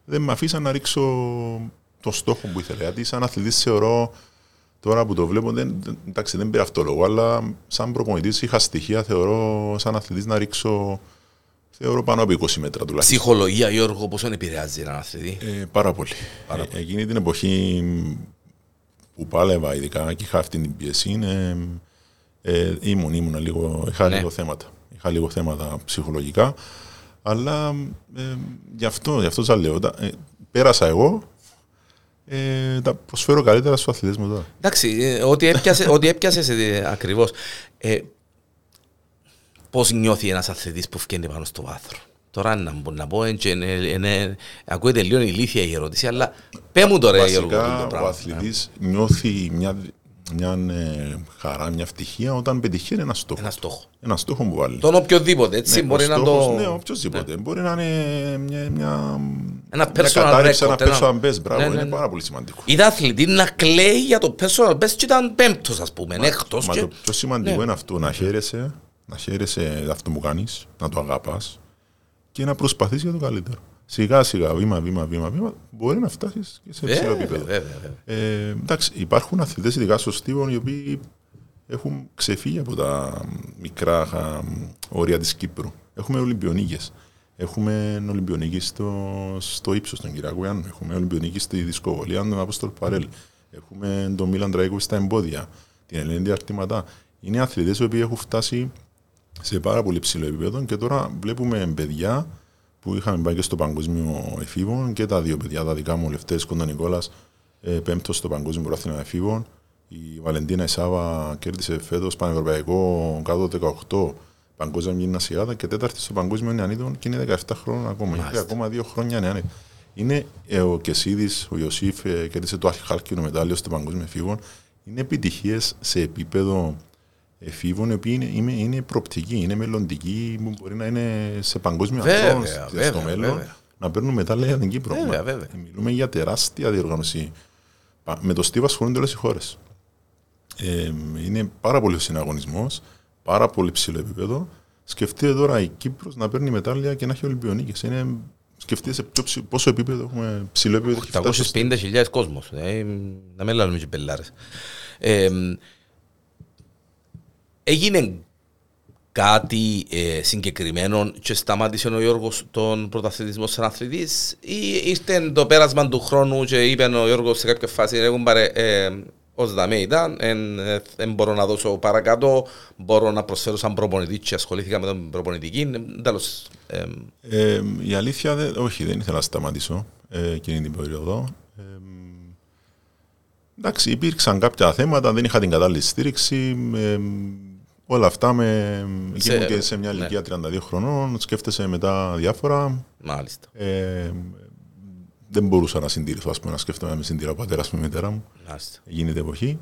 δεν με αφήσαν να ρίξω το στόχο που ήθελα. Γιατί σαν αθλητής θεωρώ, τώρα που το βλέπω, δεν, εντάξει, δεν πήρα αυτό λόγο, αλλά σαν προπονητής είχα στοιχεία, θεωρώ σαν αθλητής να ρίξω Θεωρώ πάνω από 20 μέτρα τουλάχιστον. Ψυχολογία, Γιώργο, πόσο επηρεάζει έναν αθλητή; Ε, πάρα πολύ. Πάρα πολύ. Ε, εκείνη την εποχή που πάλευα, ειδικά και είχα αυτή την πίεση, ε, ε, ήμουν, ήμουν λίγο, είχα ναι. λίγο θέματα. Είχα λίγο θέματα ψυχολογικά, αλλά ε, γι' αυτό, γι' αυτό σας λέω, ε, πέρασα εγώ, ε, τα προσφέρω καλύτερα στους αθλητές μου τώρα. Εντάξει, ε, ό,τι έπιασε, ό,τι έπιασες ακριβώς. Ε, πώς νιώθει ένας αθλητής που φκένει πάνω στο βάθρο; Τώρα να μπορώ να πω, ακούγεται λίγο ηλίθια η ερώτηση, αλλά πέ μου τώρα Βασικά, Γιώργο, ο αθλητής νιώθει μια, μια ε, χαρά, μια ευτυχία όταν πετυχαίνει ένα στόχο. Ένα στόχο. Ένα στόχο που βάλει. Τον οποιοδήποτε, έτσι, ναι, μπορεί να το... Ναι, οποιοδήποτε. Ναι. Μπορεί να είναι μια, μια, ένα personal record. Ένα personal best, μπράβο, ναι, ναι, είναι ναι. πάρα πολύ σημαντικό. Είδα αθλητή να κλαίει για το personal best και ήταν πέμπτος, ας πούμε, έκτος. Μα το πιο σημαντικό ναι. είναι αυτό, να χαίρεσαι να χαίρεσαι αυτό που κάνεις, να το αγαπάς και να προσπαθείς για το καλύτερο. Σιγά σιγά, βήμα, βήμα, βήμα, βήμα, μπορεί να φτάσεις και σε ψηλό επίπεδο. Ε, εντάξει, υπάρχουν αθλητές, ειδικά στο Στίβον, οι οποίοι έχουν ξεφύγει από τα μικρά όρια της Κύπρου. Έχουμε Ολυμπιονίκες. Έχουμε Ολυμπιονίκη στο, στο ύψος των Κυριακού Έχουμε Ολυμπιονίκη στη δυσκολία τον Απόστολ Παρέλ. Έχουμε τον Μίλαν Τραίκο στα εμπόδια. Την Ελένη Αρτηματά. Είναι αθλητές οι οποίοι έχουν φτάσει σε πάρα πολύ ψηλό επίπεδο και τώρα βλέπουμε παιδιά που είχαμε πάει και στο παγκόσμιο εφήβο και τα δύο παιδιά, τα δικά μου, ο Λευτέρης Κοντονικόλας, ε, πέμπτος στο παγκόσμιο πρωτάθλημα εφήβων. Η Βαλεντίνα Ισάβα κέρδισε φέτος πανευρωπαϊκό κάτω 18 παγκόσμια γυμνασιάδα και τέταρτη στο παγκόσμιο νεανίδων και είναι 17 χρόνια ακόμα. Έχει ακόμα δύο χρόνια νεανίδων. Είναι ε, ο Κεσίδης, ο Ιωσήφ, ε, κέρδισε το αρχιχάλκινο μετάλλιο στο παγκόσμιο εφήβων. Είναι επιτυχίες σε επίπεδο εφήβων οι οποίοι είναι, είναι, είναι προοπτικοί, είναι μελλοντικοί, που μπορεί να είναι σε παγκόσμιο αυτό στο μέλλον, να παίρνουν μετάλλια για την Κύπρο. Βέβαια, βέβαια. Μιλούμε για τεράστια διοργάνωση. Με το Στίβα ασχολούνται όλες οι χώρες. Ε, είναι πάρα πολύ συναγωνισμός, πάρα πολύ ψηλό επίπεδο. Σκεφτείτε τώρα η Κύπρος να παίρνει μετάλλια και να έχει Ολυμπιονίκες. Είναι Σκεφτείτε σε ποιο, πόσο επίπεδο έχουμε ψηλό επίπεδο. 850.000 κόσμος. Ε, να μην λάβουμε και πελάρες. Ε, έγινε κάτι ε, συγκεκριμένο και σταμάτησε ο Γιώργος τον πρωταθλητισμό σαν αθλητής ή ήρθε το πέρασμα του χρόνου και είπε ο Γιώργος σε κάποια φάση έχουν πάρει ε, ως δαμέ ήταν, δεν ε, μπορώ να δώσω παρακάτω, μπορώ να προσφέρω σαν προπονητή και ασχολήθηκα με τον προπονητική. Τέλος, ε, ε, η αλήθεια, δε, όχι, δεν ήθελα να σταματήσω ε, εκείνη την περίοδο. Ε, εντάξει, υπήρξαν κάποια θέματα, δεν είχα την κατάλληλη στήριξη. Ε, Όλα αυτά με. Σε... Εκεί και σε μια ναι. ηλικία ναι. 32 χρονών, σκέφτεσαι μετά διάφορα. Μάλιστα. Ε, δεν μπορούσα να συντηρηθώ, ας πούμε, να σκέφτομαι να με συντηρώ ο πατέρας μου, η μητέρα μου. Μάλιστα. Γίνεται εποχή.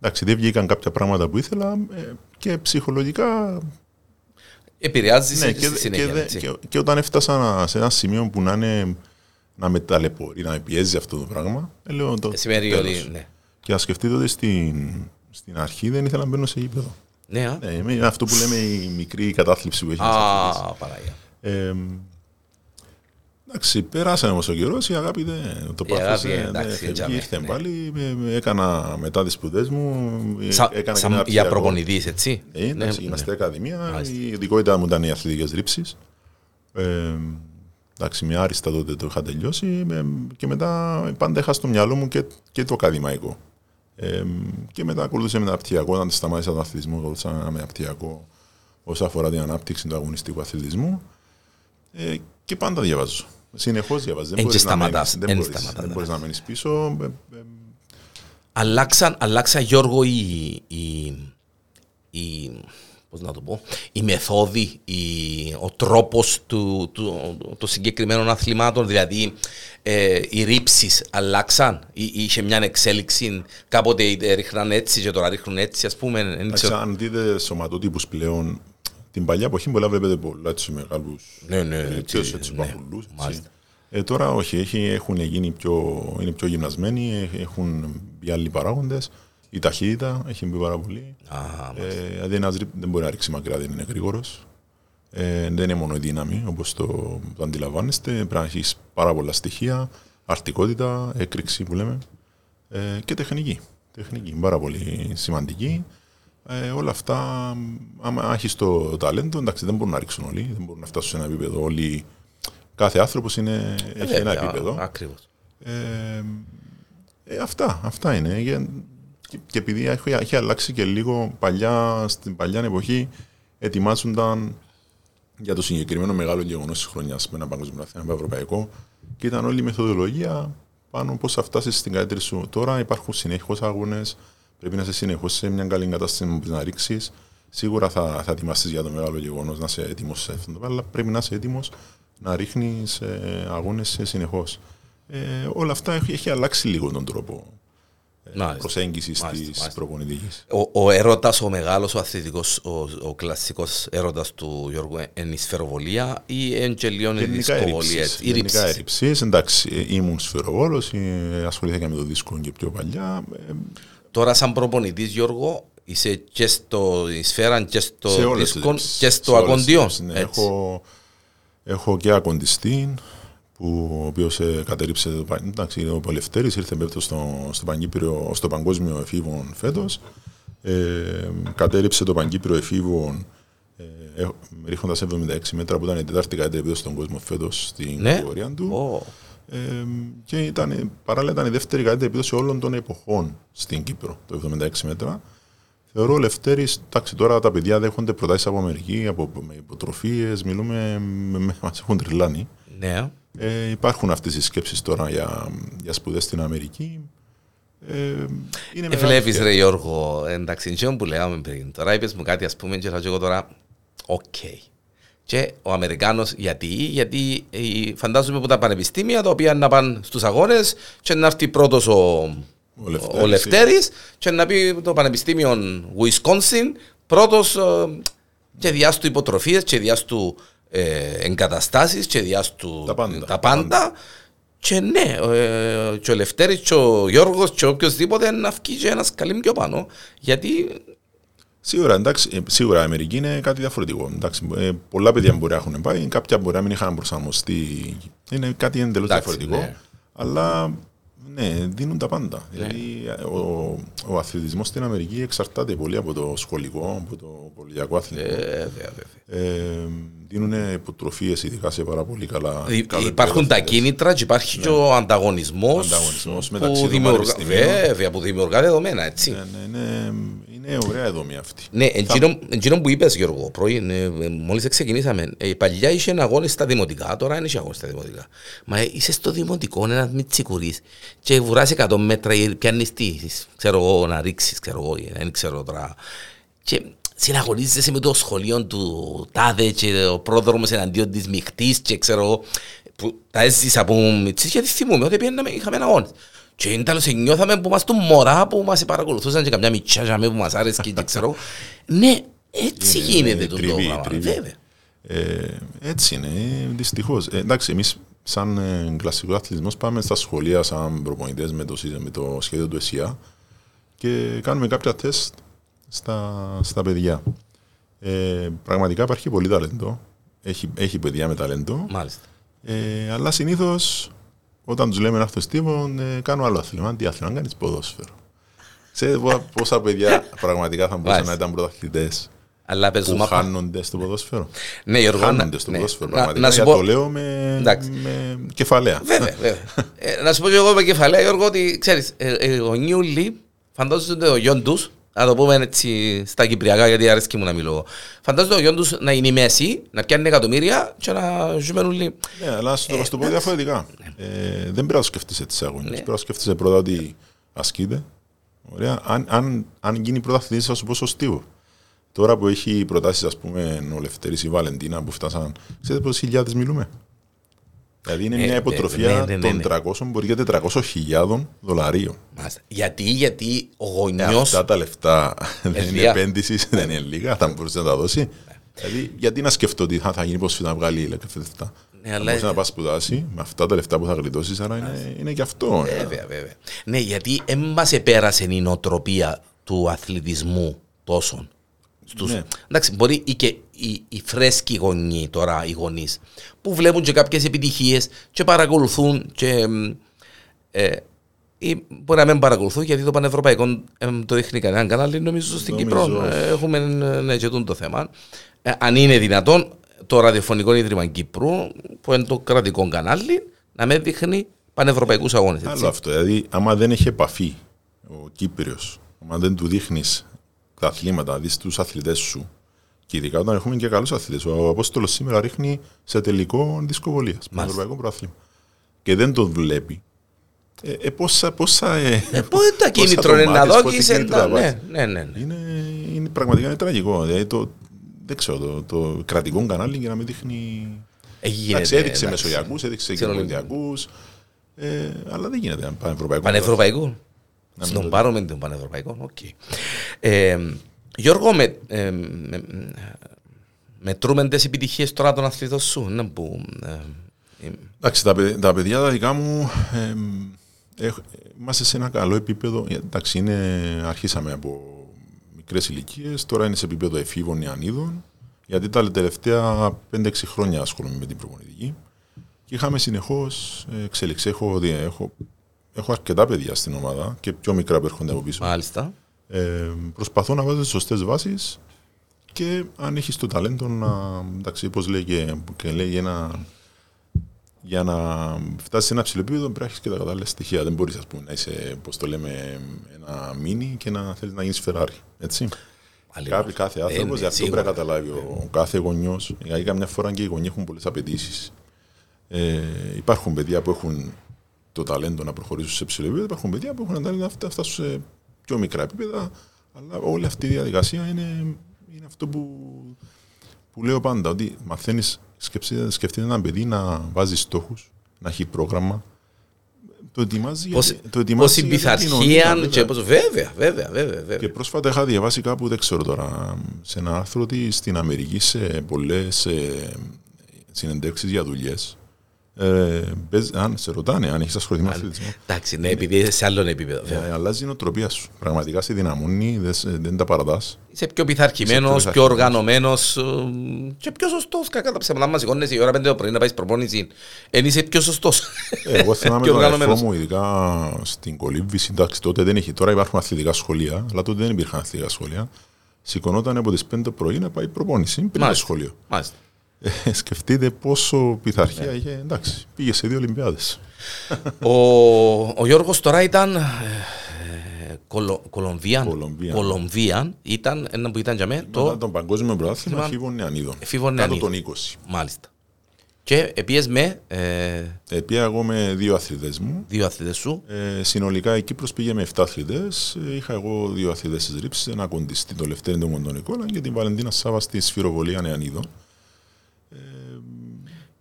Εντάξει, δεν βγήκαν κάποια πράγματα που ήθελα ε, και ψυχολογικά. Επηρεάζει ναι, και, συνέχεια, και, και, και, όταν έφτασα σε ένα σημείο που να είναι να με ταλαιπωρεί, να με πιέζει αυτό το πράγμα. Ε, λέω, το, Ε, Σημαίνει τέλος. ότι. Ναι. Και να σκεφτείτε ότι στην, στην αρχή δεν ήθελα να μπαίνω σε γήπεδο. Ναι, α. Ναι, είμαι αυτό που λέμε η μικρή κατάθλιψη που έχει. μέσα στους αθλητές. Α, Παναγία. Ε, εντάξει, περάσανε όμως ο καιρός, η αγάπη δεν το Η αγάπη, πάθησε. εντάξει, δεν έτσι, φεύγει, ήρθε ναι. πάλι. ε, ε, Έκανα μετά τις σπουδές μου. ε, Σα- έκανα και σαν- ένα για πτυχιακό. προπονητής, έτσι; Ε, εντάξει, Ναι, γυμναστική ναι. ακαδημία. Μάλιστα. Η ειδικότητα μου ήταν οι αθλητικές ρήψεις. Ε, εντάξει, με άριστα τότε το είχα τελειώσει. ε, και μετά πάντα είχα στο μυαλό μου και, και το ακαδημαϊκό. Ε, και μετά ακολούθησε μεταπτυχιακό. Όταν σταμάτησα τον αθλητισμός, ακολούθησα ένα μεταπτυχιακό όσον αφορά την ανάπτυξη του αγωνιστικού αθλητισμού. Ε, και πάντα διαβάζω. Συνεχώς διαβάζω. Δεν Εν μπορείς και να μένεις- σταματάς, δεν εν μπορείς- σταματάς, δεν ναι. μπορείς να μείνεις πίσω. Ε, ε, Αλλάξαν, αλλάξαν Γιώργο οι, οι, οι, πώς να το πω, οι μεθόδοι, οι, ο τρόπος του, του, των συγκεκριμένων αθλημάτων, δηλαδή ε, οι ρήψεις αλλάξαν, ή, ή είχε μια εξέλιξη, κάποτε είτε ρίχναν έτσι και τώρα ρίχνουν έτσι, ας πούμε, δεν Εντάξει, ξέρω. αν δείτε σωματότυπους πλέον, την παλιά εποχή πολλά βλέπετε πολλά έτσι μεγάλους Ναι, ναι, έτσι, έτσι, έτσι, ναι, παππουλούς, έτσι. μάλιστα. Ε, τώρα όχι, έχει, έχουν γίνει πιο, είναι πιο γυμνασμένοι, ε, έχουν μπει άλλοι παράγοντες. Η ταχύτητα έχει μπει πάρα πολύ. Α, Ε, δηλαδή ένας ρι- δεν μπορεί να ρίξει μακριά, δεν είναι γρήγορος. Ε, δεν είναι μόνο η δύναμη, όπως το, το αντιλαμβάνεστε. Πρέπει να έχεις πάρα πολλά στοιχεία, αρτικότητα, έκρηξη που λέμε ε, και τεχνική. Τεχνική, πάρα πολύ σημαντική. Ε, όλα αυτά, άμα έχεις το ταλέντο, εντάξει, δεν μπορούν να ρίξουν όλοι, δεν μπορούν να φτάσουν σε ένα επίπεδο όλοι. Κάθε άνθρωπος είναι, έχει ένα επίπεδο. Ακριβώς. Ε, ε, αυτά, αυτά είναι. Για- Και, και επειδή έχει, έχει αλλάξει και λίγο παλιά, στην παλιά εποχή ετοιμάζονταν για το συγκεκριμένο μεγάλο γεγονός της χρονιάς με ένα παγκόσμιο μαθήμα, ένα ευρωπαϊκό και ήταν όλη η μεθοδολογία πάνω πώς θα φτάσεις στην καλύτερη σου. Τώρα υπάρχουν συνεχώς αγώνε, πρέπει να είσαι συνεχώς σε μια καλή κατάσταση που μπορείς να ρίξεις. Σίγουρα θα, θα ετοιμαστείς για το μεγάλο γεγονός, να είσαι έτοιμος σε αυτό το πράγμα, αλλά πρέπει να είσαι έτοιμος να ρίχνεις αγώνε συνεχώς. Ε, όλα αυτά έχει, έχει αλλάξει λίγο τον τρόπο Μάλιστα. Προσέγγισης Μάλιστα, της μάλιστα. προπονητικής. Ο, ο έρωτας, ο μεγάλος, ο αθλητικός, ο, ο κλασικός έρωτας του Γιώργου είναι η σφαιροβολία ή εντζελιών η Γενικά δισκοβολία. έριψεις. Η Γενικά ρήψη. έριψεις. Εντάξει, ε, ήμουν σφαιροβόλος, ε, ασχολήθηκα με το δίσκο και πιο παλιά. ε, Τώρα, σαν προπονητής, Γιώργο, είσαι και στο η σφαίρα και στο σε όλες τις δίσκο ρήψεις. και Σε στο όλες τις ακοντιόν. ρήψεις, ναι. έτσι. Έχω, έχω και ακοντιστή, που, ο οποίος κατέριψε το, πα- εντάξει, είναι ο Πολευτέρης, ήρθε πέπτο στο, στο, Παγκύπριο, στο Παγκόσμιο Εφήβων φέτος. Ε, κατέριψε το Παγκύπριο Εφήβων ε, ρίχνοντας 76 μέτρα που ήταν η τετάρτη καλύτερη επίδοση στον κόσμο φέτος στην Ναι. κατηγορία του. Ω, Ε, και ήταν, παράλληλα ήταν η δεύτερη καλύτερη επίδοση όλων των εποχών στην Κύπρο, το 76 μέτρα. Θεωρώ ο Λευτέρης, εντάξει τώρα τα παιδιά δέχονται προτάσεις από Αμερική, από με υποτροφίες, μιλούμε, με, με, μας έχουν τριλάνει. ναι. Ε, υπάρχουν αυτές οι σκέψεις τώρα για, για σπουδές στην Αμερική. Ε, είναι Ε, μεγάλη βλέπεις ευκαιρία. ρε Γιώργο, εντάξει, είναι που λέγαμε πριν. Τώρα είπες μου κάτι, ας πούμε, και θα πω εγώ τώρα, οκ. Και ο Αμερικάνος γιατί, γιατί ε, φαντάζομαι από τα πανεπιστήμια τα οποία να πάνε στους αγώνες και να έρθει πρώτος ο, Ο Λευτέρης, ο Λευτέρης και να πει το Πανεπιστήμιο Wisconsin πρώτος ε, και διάς του υποτροφίες και διάς του ε, εγκαταστάσεις και διάς του Τα πάντα. τα πάντα. Και ναι, ε, και ο Λευτέρης και ο Γιώργος και οποιοςδήποτε να βγει και ένας καλή πιο πάνω. Γιατί Σίγουρα, εντάξει, ε, σίγουρα η Αμερική είναι κάτι διαφορετικό. Εντάξει, ε, πολλά παιδιά μπορεί να έχουν πάει, κάποια μπορεί να μην είχαν προσαρμοστεί. Είναι κάτι εντελώς Εντάξει, διαφορετικό. ναι. Αλλά ναι, δίνουν τα πάντα. Δηλαδή, ο, ο αθλητισμός στην Αμερική εξαρτάται πολύ από το σχολικό, από το πολυιακό αθλητισμό. ε, βέβαια, βέβαια. Ε, δίνουν υποτροφίες ειδικά σε πάρα πολύ καλά. Υ- καλό Υπάρχουν επίπεδο τα αθλητές. κίνητρα και υπάρχει και ο ανταγωνισμός, Ανταγωνισμός που μεταξύ των δημιουργά, πανεπιστημίων. βέβαια, που δημιουργά δεδομένα, έτσι. Ναι, ναι, ναι, είναι ωραία δομή αυτή. Ναι, εκείνο, εκείνο που είπες Γιώργο, πρωί, ε, ε, μόλις ξεκινήσαμε, ε, παλιά είχε αγώνες στα δημοτικά, τώρα δεν έχει αγώνες στα δημοτικά. Μα ε, είσαι στο δημοτικό, ένας μητσικουρής και βουράς 100 μέτρα ή πιάνεις τι, ξέρω εγώ, να ρίξεις, ξέρω εγώ, ε, δεν ξέρω τώρα. Και συναγωνίζεσαι με το σχολείο του τάδε και ο πρόδρομος εναντίον της μειχτής και ξέρω εγώ, που τα έζησα από μητσής γιατί θυμούμαι ότι πήγαιναμε, είχαμε αγώνες. Και είναι τέλος νιώθαμε που μας του μωρά που μας παρακολουθούσαν και καμιά μητσιά για που μας άρεσε και ξέρω. [laughs] Ναι, έτσι Είναι- γίνεται είναι το τριβή, πράγμα. τριβή. Βέβαια. Ε, έτσι είναι, δυστυχώς. Ε, εντάξει, εμείς σαν ε, κλασικός αθλητισμός πάμε στα σχολεία σαν προπονητές με, το, με το σχέδιο του ΕΣΥΑ και κάνουμε κάποια τεστ στα, στα παιδιά. Ε, πραγματικά υπάρχει πολύ ταλέντο. Έχει, έχει παιδιά με ταλέντο. Μάλιστα. Ε, αλλά συνήθως όταν τους λέμε αυτό τύπο, ε, κάνω άλλο άθλημα. Τι άθλημα, κάνεις ποδόσφαιρο. Ξέρετε πόσα παιδιά πραγματικά θα μπορούσαν να ήταν πρωταθλητές αλλά που μα... χάνονται στο ποδόσφαιρο. Ναι, Γιώργο, χάνονται στο ναι, ποδόσφαιρο. Ναι. Πραγματικά, να, να πω... το λέω με, με κεφαλαία. Βέβαια, βέβαια. ε, να σου πω και εγώ με κεφαλαία, Γιώργο, ότι ξέρεις, ε, ε, ο Νιούλη φαντάζονται ο γιον τους, να το πούμε έτσι στα κυπριακά, γιατί αρέσκει μου να μιλώ. Φαντάζομαι ο γιον τους να είναι η μέση, να πιάνει εκατομμύρια και να ζούμε όλοι. Ναι, αλλά σου το, το πω διαφορετικά. Ε, δεν πρέπει να το σκεφτείς έτσι αγώνες. Πρέπει να σκεφτείς πρώτα ότι ασκείται. Ωραία. Αν, αν, αν γίνει πρωταθλητής θα σου πω σωστή. Τώρα που έχει προτάσεις, ας πούμε, ο Λευτέρης ή η Βαλεντίνα που φτάσαν, ξέρετε πόσες χιλιάδες μιλούμε; Δηλαδή είναι ε, μια υποτροφία ναι, ναι, ναι, των 300, μπορεί και 400.000 δολαρίων. Γιατί, γιατί ο γονιό. Αυτά τα λεφτά δεν είναι επένδυσης, δεν είναι λίγα, θα μπορούσε να τα δώσει. Δηλαδή, γιατί να σκεφτώ ότι θα, θα γίνει πώ θα βγάλει λεφτά; Ναι, αλλά... Μπορεί να πας σπουδάσει με αυτά τα λεφτά που θα γλιτώσεις, άρα είναι, είναι και αυτό. Βέβαια, βέβαια. Ναι, γιατί δεν μας επέρασε η νοοτροπία του αθλητισμού τόσο. Στους... Ναι. Εντάξει, μπορεί και οι, οι φρέσκοι γονεί τώρα, οι γονείς, που βλέπουν και κάποιες επιτυχίες και παρακολουθούν και. Ε, ή μπορεί να μην παρακολουθούν γιατί το πανευρωπαϊκό ε, το δείχνει κανένα κανάλι, νομίζω στην Κύπρο. Ε, έχουμε ναι, και το θέμα. Ε, αν είναι δυνατόν, το ραδιοφωνικό ίδρυμα Κύπρου, που είναι το κρατικό κανάλι, να με δείχνει πανευρωπαϊκούς αγώνες. Άλλο αυτό. Δηλαδή, άμα δεν έχει επαφή ο Κύπριος, άμα δεν του δείχνεις τα αθλήματα, δεις τους αθλητές σου. Και ειδικά όταν έχουμε και καλούς αθλητές. Ο Απόστολος σήμερα ρίχνει σε τελικό δισκοβολία. Με ευρωπαϊκό πρόθλημα. Και δεν τον βλέπει. Ε, ε, πόσα. πόσα ε, ε, τα κίνητρο είναι να δώσει. Ναι, ναι, ναι, ναι. Είναι, είναι, πραγματικά είναι τραγικό. Δηλαδή, το, δεν ξέρω, το, το κρατικό κανάλι για να μην δείχνει. Εντάξει, έδειξε Μεσογειακούς, έδειξε και Ολυμπιακού. Ε, αλλά δεν γίνεται πανευρωπαϊκό. Πανευρωπαϊκό. Στον πάρουμε τον Πανευρωπαϊκό. Okay. Ε, Γιώργο, με, ε, με, μετρούμε τις επιτυχίες τώρα των αθλητών σου. Ναι, που, ε, Εντάξει, τα, τα παιδιά τα δικά μου ε, είμαστε σε ένα καλό επίπεδο. Εντάξει, είναι, αρχίσαμε από μικρές ηλικίες, τώρα είναι σε επίπεδο εφήβων νεανίδων. Γιατί τα τελευταία 5-6 χρόνια ασχολούμαι με την προπονητική και είχαμε συνεχώς εξέλιξη. Έχω, έχω έχω αρκετά παιδιά στην ομάδα και πιο μικρά που έρχονται από πίσω. Μάλιστα. Ε, προσπαθώ να βάζω τι σωστές βάσεις και αν έχεις το ταλέντο να. Εντάξει, όπως λέει και, και λέει ένα. Για να φτάσεις σε ένα ψηλό επίπεδο πρέπει να έχεις και τα κατάλληλα στοιχεία. Δεν μπορείς να είσαι, πώ το λέμε, ένα μίνι και να θέλεις να γίνεις Ferrari. Έτσι. Κάποιοι, κάθε άνθρωπος, γι' αυτό πρέπει να καταλάβει ο κάθε γονιός. Γιατί καμιά φορά και οι γονεί έχουν πολλές απαιτήσεις. Ε, υπάρχουν παιδιά που έχουν το ταλέντο να προχωρήσουν σε ψηλό επίπεδο. Υπάρχουν παιδιά που έχουν ταλέντο να φτάσουν σε πιο μικρά επίπεδα. Αλλά όλη αυτή η διαδικασία είναι, είναι αυτό που, που λέω πάντα. Ότι μαθαίνεις, σκεφτείτε ένα παιδί να βάζει στόχους, να έχει πρόγραμμα. Το ετοιμάζει, πώς, το ετοιμάζει πώς η πειθαρχία και πώς, βέβαια, βέβαια, βέβαια, βέβαια. Και πρόσφατα είχα διαβάσει κάπου, δεν ξέρω τώρα, σε ένα άρθρο ότι στην Αμερική σε πολλές συνεντεύξεις για δουλειές ε, αν σε ρωτάνε, αν έχεις ασχοληθεί με αθλητισμό. Εντάξει, ναι, επειδή είσαι σε άλλο επίπεδο. Ε, αλλάζει η νοοτροπία σου. Πραγματικά σε δυναμώνει, δεν, δεν τα παρατάς. Είσαι πιο πειθαρχημένος, πιο, πιο οργανωμένος και πιο σωστός. Κακά τα ψέματα μα σηκώνεις η ώρα 5 το πρωί να πάει προπόνηση. Εν είσαι πιο σωστός. Ε, εγώ θυμάμαι τον αδερφό μου, ειδικά στην κολύμβη, εντάξει, τότε δεν είχε. Τώρα υπάρχουν αθλητικά σχολεία, αλλά τότε δεν υπήρχαν αθλητικά σχολεία. Σηκωνόταν από τις 5 το πρωί να πάει προπόνηση πριν το σχολείο. Μάλιστα. Ε, σκεφτείτε πόσο πειθαρχία ναι. είχε. Εντάξει, πήγε σε δύο Ολυμπιάδες. Ο, ο Γιώργος τώρα ήταν ε, Κολο, Κολομβίαν. Κολομβίαν. ήταν ένα που ήταν για μένα. Το, το παγκόσμιο πρωτάθλημα φίβων νεανίδων. Φίβων νεανίδων. Κάτω των 20. Μάλιστα. Και επίσης με... Ε... Επία εγώ με δύο αθλητές μου. Δύο αθλητές σου. Ε, συνολικά η Κύπρος πήγε με 7 αθλητές. Ε, είχα εγώ δύο αθλητές στις ρήψεις, ένα κοντιστή, το Λευτέρη του Μοντονικόλα και την Βαλεντίνα Σάβα στη σφυροβολία νεανίδων.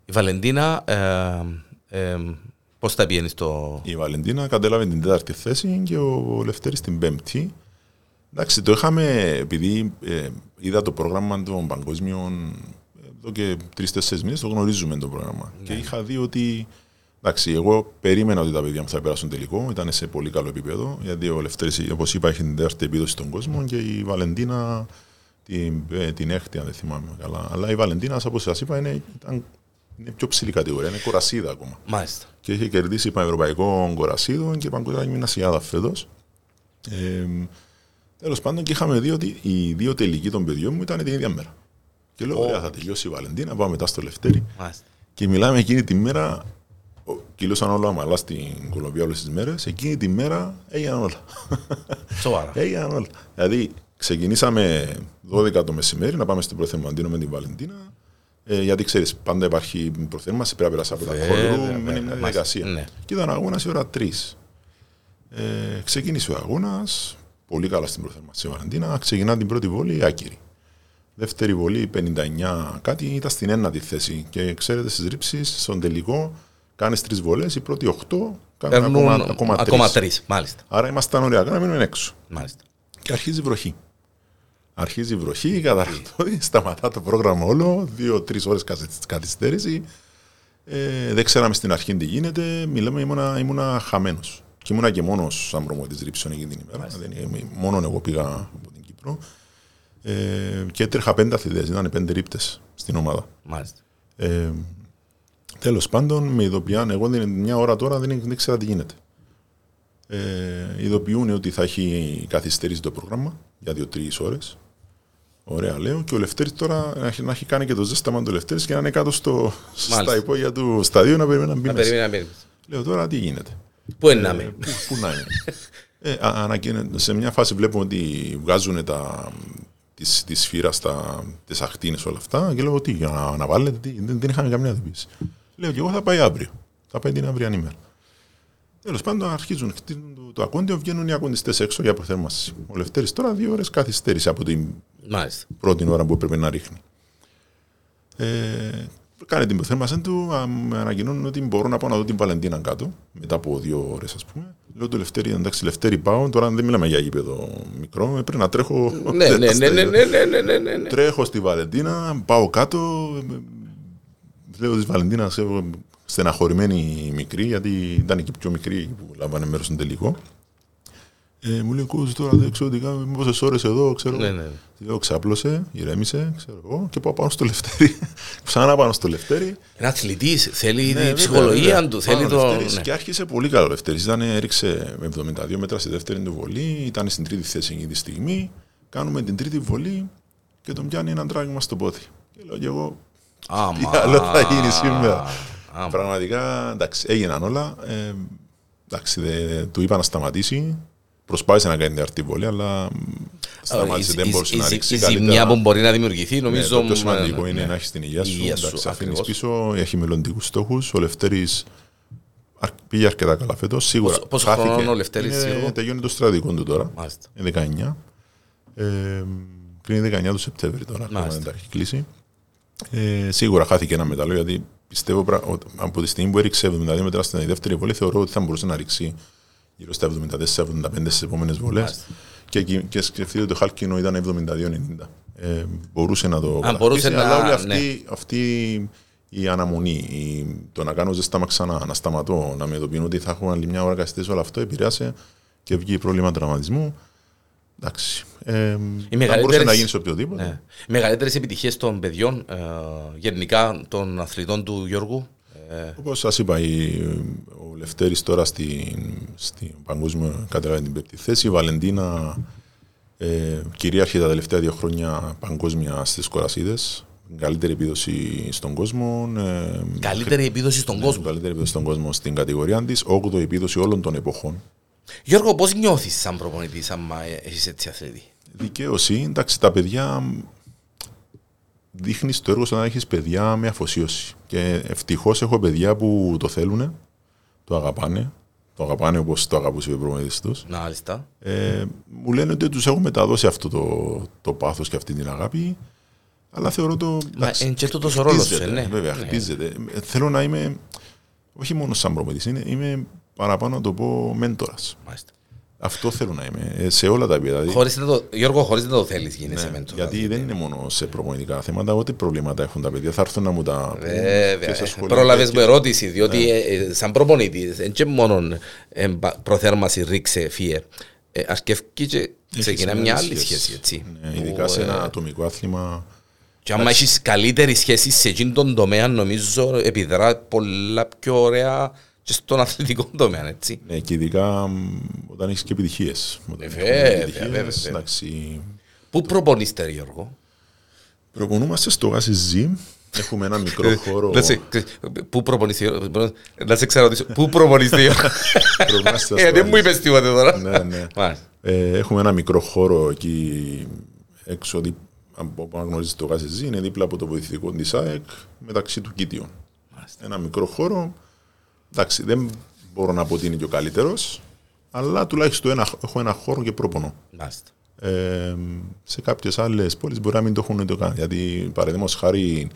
Η Βαλεντίνα, ε, ε, πώς θα πηγαίνεις στο. Η Βαλεντίνα κατέλαβε την τέταρτη θέση και ο Λευτέρης την πέμπτη. Εντάξει, το είχαμε, επειδή ε, είδα το πρόγραμμα των παγκόσμιων, εδώ και τρει-τέσσερι μήνες το γνωρίζουμε το πρόγραμμα. Και είχα δει ότι. Εντάξει, εγώ περίμενα ότι τα παιδιά μου θα περάσουν τελικό. Ήταν σε πολύ καλό επίπεδο. Γιατί ο Λευτέρης, όπως είπα, έχει την τέταρτη επίδοση στον κόσμο και η Βαλεντίνα την, ε, την έκτη, αν δεν θυμάμαι καλά. Αλλά η Βαλεντίνα, όπως σας είπα, είναι, ήταν, είναι πιο ψηλή κατηγορία. Είναι κορασίδα ακόμα. Μάλιστα. Και είχε κερδίσει πανευρωπαϊκό κορασίδο και παγκόσμια γυμνασιάδα φέτος. Ε, Τέλος πάντων, και είχαμε δει ότι οι δύο τελικοί των παιδιών μου ήταν την ίδια μέρα. Και λέω: Ωραία, θα τελειώσει η Βαλεντίνα, πάμε μετά στο Λευτέρι. Μάλιστα. Και μιλάμε εκείνη τη μέρα, ο- κυλούσαν όλα αμαλά στην Κολομβία όλες τις μέρες. Εκείνη τη μέρα έγιναν όλα. Σοβαρά. [laughs] έγιναν όλα. Δηλαδή, ξεκινήσαμε 12 το μεσημέρι να πάμε στην Προθερμαντίνο με την Βαλεντίνα. Ε, γιατί ξέρεις, πάντα υπάρχει προθέρμανση, πρέπει να περάσει από τα Βέβαια, χώρο, βέβαια, είναι μια μάλιστα. διαδικασία. Ναι. Και ήταν αγώνας η ώρα 3. Ε, ξεκίνησε ο αγώνας, πολύ καλά στην προθέρμανση η Βαλεντίνα. Ξεκινά την πρώτη βόλη άκυρη. Δεύτερη βολή 59 κάτι ήταν στην ένατη θέση. Και ξέρετε στις ρήψεις, στον τελικό, κάνεις τρεις βολές. Οι πρώτοι 8 κάνουν Παίρνουν ακόμα, ακόμα, ακόμα τρεις. τρεις. Μάλιστα. Άρα ήμασταν ωριακά να μείνουμε έξω. Μάλιστα. Και αρχίζει η βροχή. Αρχίζει η βροχή, καταρχήν σταματά το πρόγραμμα όλο, δύο-τρεις ώρες καθυστέρηση. Ε, δεν ξέραμε στην αρχή τι γίνεται. Μιλάμε, ήμουνα, ήμουνα χαμένος. Και ήμουνα και μόνος σαν προμοητή ρήψεων εκείνη την ημέρα. Δεν, είμαι- μόνο εγώ πήγα από την Κύπρο. Ε, και έτρεχα πέντε αθλητές, ήταν πέντε ρήπτες στην ομάδα. Μάλιστα. Ε, Τέλος πάντων, με ειδοποιάν, εγώ δεν, μια ώρα τώρα δεν, δεν ήξερα τι γίνεται. Ε, ειδοποιούν ότι θα έχει καθυστερήσει το πρόγραμμα για δύο-τρεις ώρες. Ωραία, λέω. Και ο Λευτέρης τώρα να έχει, να έχει κάνει και το ζέσταμα του Λευτέρης και να είναι κάτω στο, στα Μάλιστα. υπόγεια του σταδίου να περιμένει να μπει Να μέσα. περιμένει να περιμένει. Λέω τώρα τι γίνεται; Πού είναι να Ε, είμαι. πού, πού να είναι; ε, α- ανακοίνε- σε μια φάση βλέπουμε ότι βγάζουν τα, τη, τη σφύρα στα τις ακτίνες όλα αυτά και λέω τι, για να αναβάλλετε, τι, δεν, δεν είχαμε καμιά ειδοποίηση. Λέω και εγώ θα πάει αύριο. Θα πάει την αυριανή μέρα. Τέλος πάντων, αρχίζουν χτίζουν το, το ακόντιο, βγαίνουν οι ακοντιστέ έξω για προθέρμανση. Ο Λευτέρης τώρα δύο ώρες καθυστέρησε από την Μάλιστα. πρώτη ώρα που έπρεπε να ρίχνει. Ε, κάνει την προθέρμανση του, α, με ανακοινώνουν ότι μπορώ να πάω να δω την Βαλεντίνα κάτω, μετά από δύο ώρες, ας πούμε. Λέω του Λευτέρη, εντάξει, Λευτέρη πάω, τώρα δεν μιλάμε για γήπεδο μικρό, ε, πρέπει να τρέχω. Ναι, [laughs] ναι, ναι, ναι, ναι, ναι, ναι, ναι, ναι, ναι. Τρέχω στη Βαλεντίνα, πάω κάτω. Ε, Λέω της Βαλεντίνας, στεναχωρημένη η μικρή, γιατί ήταν και η πιο μικρή που λάμβανε μέρος στον τελικό. Ε, μου λέει, Κούζη, τώρα δεν ξέρω τι κάνω, πόσε ώρε εδώ, ξέρω. Ναι, ναι. Τη Λέω, ξάπλωσε, ηρέμησε, ξέρω εγώ, και πάω πάνω στο Λευτέρι. [laughs] Ξανά πάνω στο Λευτέρι. Ένα αθλητής θέλει Ναι, τη βέβαια, ψυχολογία βέβαια. του. Πάνω Θέλει ο το. Λευτέρης ναι. Και άρχισε πολύ καλό ο Λευτέρης. Ήταν, έριξε με 72 μέτρα στη δεύτερη του βολή, ήταν στην τρίτη θέση εκείνη τη στιγμή. Κάνουμε την τρίτη βολή και τον πιάνει ένα τράγμα στο πόδι. Και λέω και εγώ, Άμα. [laughs] τι άλλο θα γίνει σήμερα. Άμα. Πραγματικά, εντάξει, έγιναν όλα. Ε, εντάξει, δε, του είπα να σταματήσει. Προσπάθησε να κάνει την αρτή βολή, αλλά μ, σταμάτησε, Η- δεν η- μπορούσε η- να η- ρίξει. Η καλύτερα. ζημιά που μπορεί να δημιουργηθεί, Ναι, νομίζω. το πιο μ, σημαντικό ναι, είναι ναι. να έχεις την υγεία σου. Η υγεία σου, Εντάξει, αφήνεις ακριβώς. πίσω, έχει μελλοντικούς στόχους. Ο Λευτέρης πήγε αρκετά καλά φέτος. Σίγουρα. Πόσο- πόσο χάθηκε. χρονών ο Λευτέρης, Είναι- Γιώργο; Τελειώνει το στρατικό του τώρα. Μάλιστα. Είναι 19. Ε, κλείνει 19 του Σεπτέμβρη τώρα. Ακόμα Μάλιστα. δεν τα έχει κλείσει. Ε, σίγουρα χάθηκε ένα μετάλλιο γιατί πιστεύω πρα- ότι από τη στιγμή που έριξε 72 μέτρα στην δεύτερη βολή θεωρώ ότι θα μπορούσε να ρίξει γύρω στα 74-75 στι επόμενες βολές. Μάλιστα. Και, εκεί- και σκεφτείτε ότι το χάλκινο ήταν 72-90. Ε, μπορούσε να το Αν μπορούσε κατακτήσει, να- αλλά όλη αυτή, ναι. αυτή η αναμονή, η, το να κάνω ζεστάμα ξανά, να σταματώ, να με ειδοποιούν ότι θα έχουμε άλλη μια ώρα καθυστέρηση, όλο αυτό επηρέασε και βγήκε πρόβλημα τραυματισμού. Εντάξει. Ε, θα μπορούσε μεγαλύτερες- να γίνεις σε οποιοδήποτε. Ναι. Μεγαλύτερες επιτυχίες των παιδιών, ε, γενικά των αθλητών του Γιώργου. Ε, Όπως σας είπα, η, ο Λευτέρης τώρα στην, στην παγκόσμια κατεβάζει την πέμπτη θέση. Η Βαλεντίνα ε, κυρίαρχη τα τελευταία δύο χρόνια παγκόσμια στις κορασίδες. Καλύτερη επίδοση στον κόσμο. Ε, καλύτερη επίδοση στον ναι, κόσμο. Καλύτερη επίδοση στον κόσμο στην κατηγορία της. 8η επίδοση όλων των εποχών. Γιώργο, πώς νιώθεις σαν προπονητής, άμα έχεις έτσι αθλητή; Δικαίωση, εντάξει, τα παιδιά δείχνεις το έργο σου να έχεις παιδιά με αφοσίωση. Και ευτυχώς έχω παιδιά που το θέλουν, το αγαπάνε. Το αγαπάνε όπως το αγαπούσε ο προπονητής τους. Μάλιστα. Ε, μου λένε ότι τους έχω μεταδώσει αυτό το, το πάθος και αυτή την αγάπη. Αλλά θεωρώ το. Μα είναι και τούτος ο ρόλος σου, χτίζεται, ναι. Βέβαια, Ναι. χτίζεται. Ε, Θέλω να είμαι. Όχι μόνο σαν προπονητής, είναι, είμαι παραπάνω να το πω μέντορας. Μάλιστα. Αυτό θέλω να είμαι. Ε, σε όλα τα επίπεδα. Δηλαδή, Χωρίς να το, Γιώργο, χωρίς να το θέλεις γίνεσαι ναι, μέντος. γιατί δεν είναι μόνο σε προπονητικά θέματα, ό,τι προβλήματα έχουν τα παιδιά. Θα έρθουν να μου τα πούν Βέβαια. και σε σχολεία. Πρόλαβες και- με ερώτηση, διότι Ναι. ε, ε, σαν προπονητής, δεν και μόνο ε, μπα- προθέρμανσης ρίξε, φύε. Ε, αρκεύκει και ξεκινά Έχεις μια άλλη σχέση, έτσι. Ναι, Που, ειδικά σε ε, ένα ατομικό άθλημα. Και άμα έχεις καλύτερη σχέση σε εκείνον τον τομέα, νομίζω επιδρά πολλά πιο ωραία και στον αθλητικό τομέα, έτσι. Ναι, και ειδικά μ, όταν έχεις και επιτυχίες. βέβαια, βέβαια. Εντάξει, Πού προπονείστε, ρε Γιώργο; προπονούμαστε στο Γάσι Ζή. Έχουμε ένα μικρό χώρο. Να σε- Πού προπονείστε, Γιώργο; Να σε ξαναρωτήσω. Πού προπονείστε, Γιώργο; Προπονούμαστε Ε, στο Δεν μου Γάσι είπες τίποτε τώρα. Ναι, ναι. Μάλιστα. Ε, έχουμε ένα μικρό χώρο εκεί έξω, δι- από όπου γνωρίζετε το Γάσι είναι δίπλα από το βοηθητικό της ΑΕΚ, μεταξύ του Κίτιου. Ένα μικρό χώρο. Εντάξει, δεν μπορώ να πω ότι είναι και ο καλύτερος, αλλά τουλάχιστον ένα, έχω ένα χώρο και πρόπονο. Μάλιστα. Ε, σε κάποιες άλλες πόλεις μπορεί να μην το έχουν το καν. Γιατί παραδείγματος χάρη,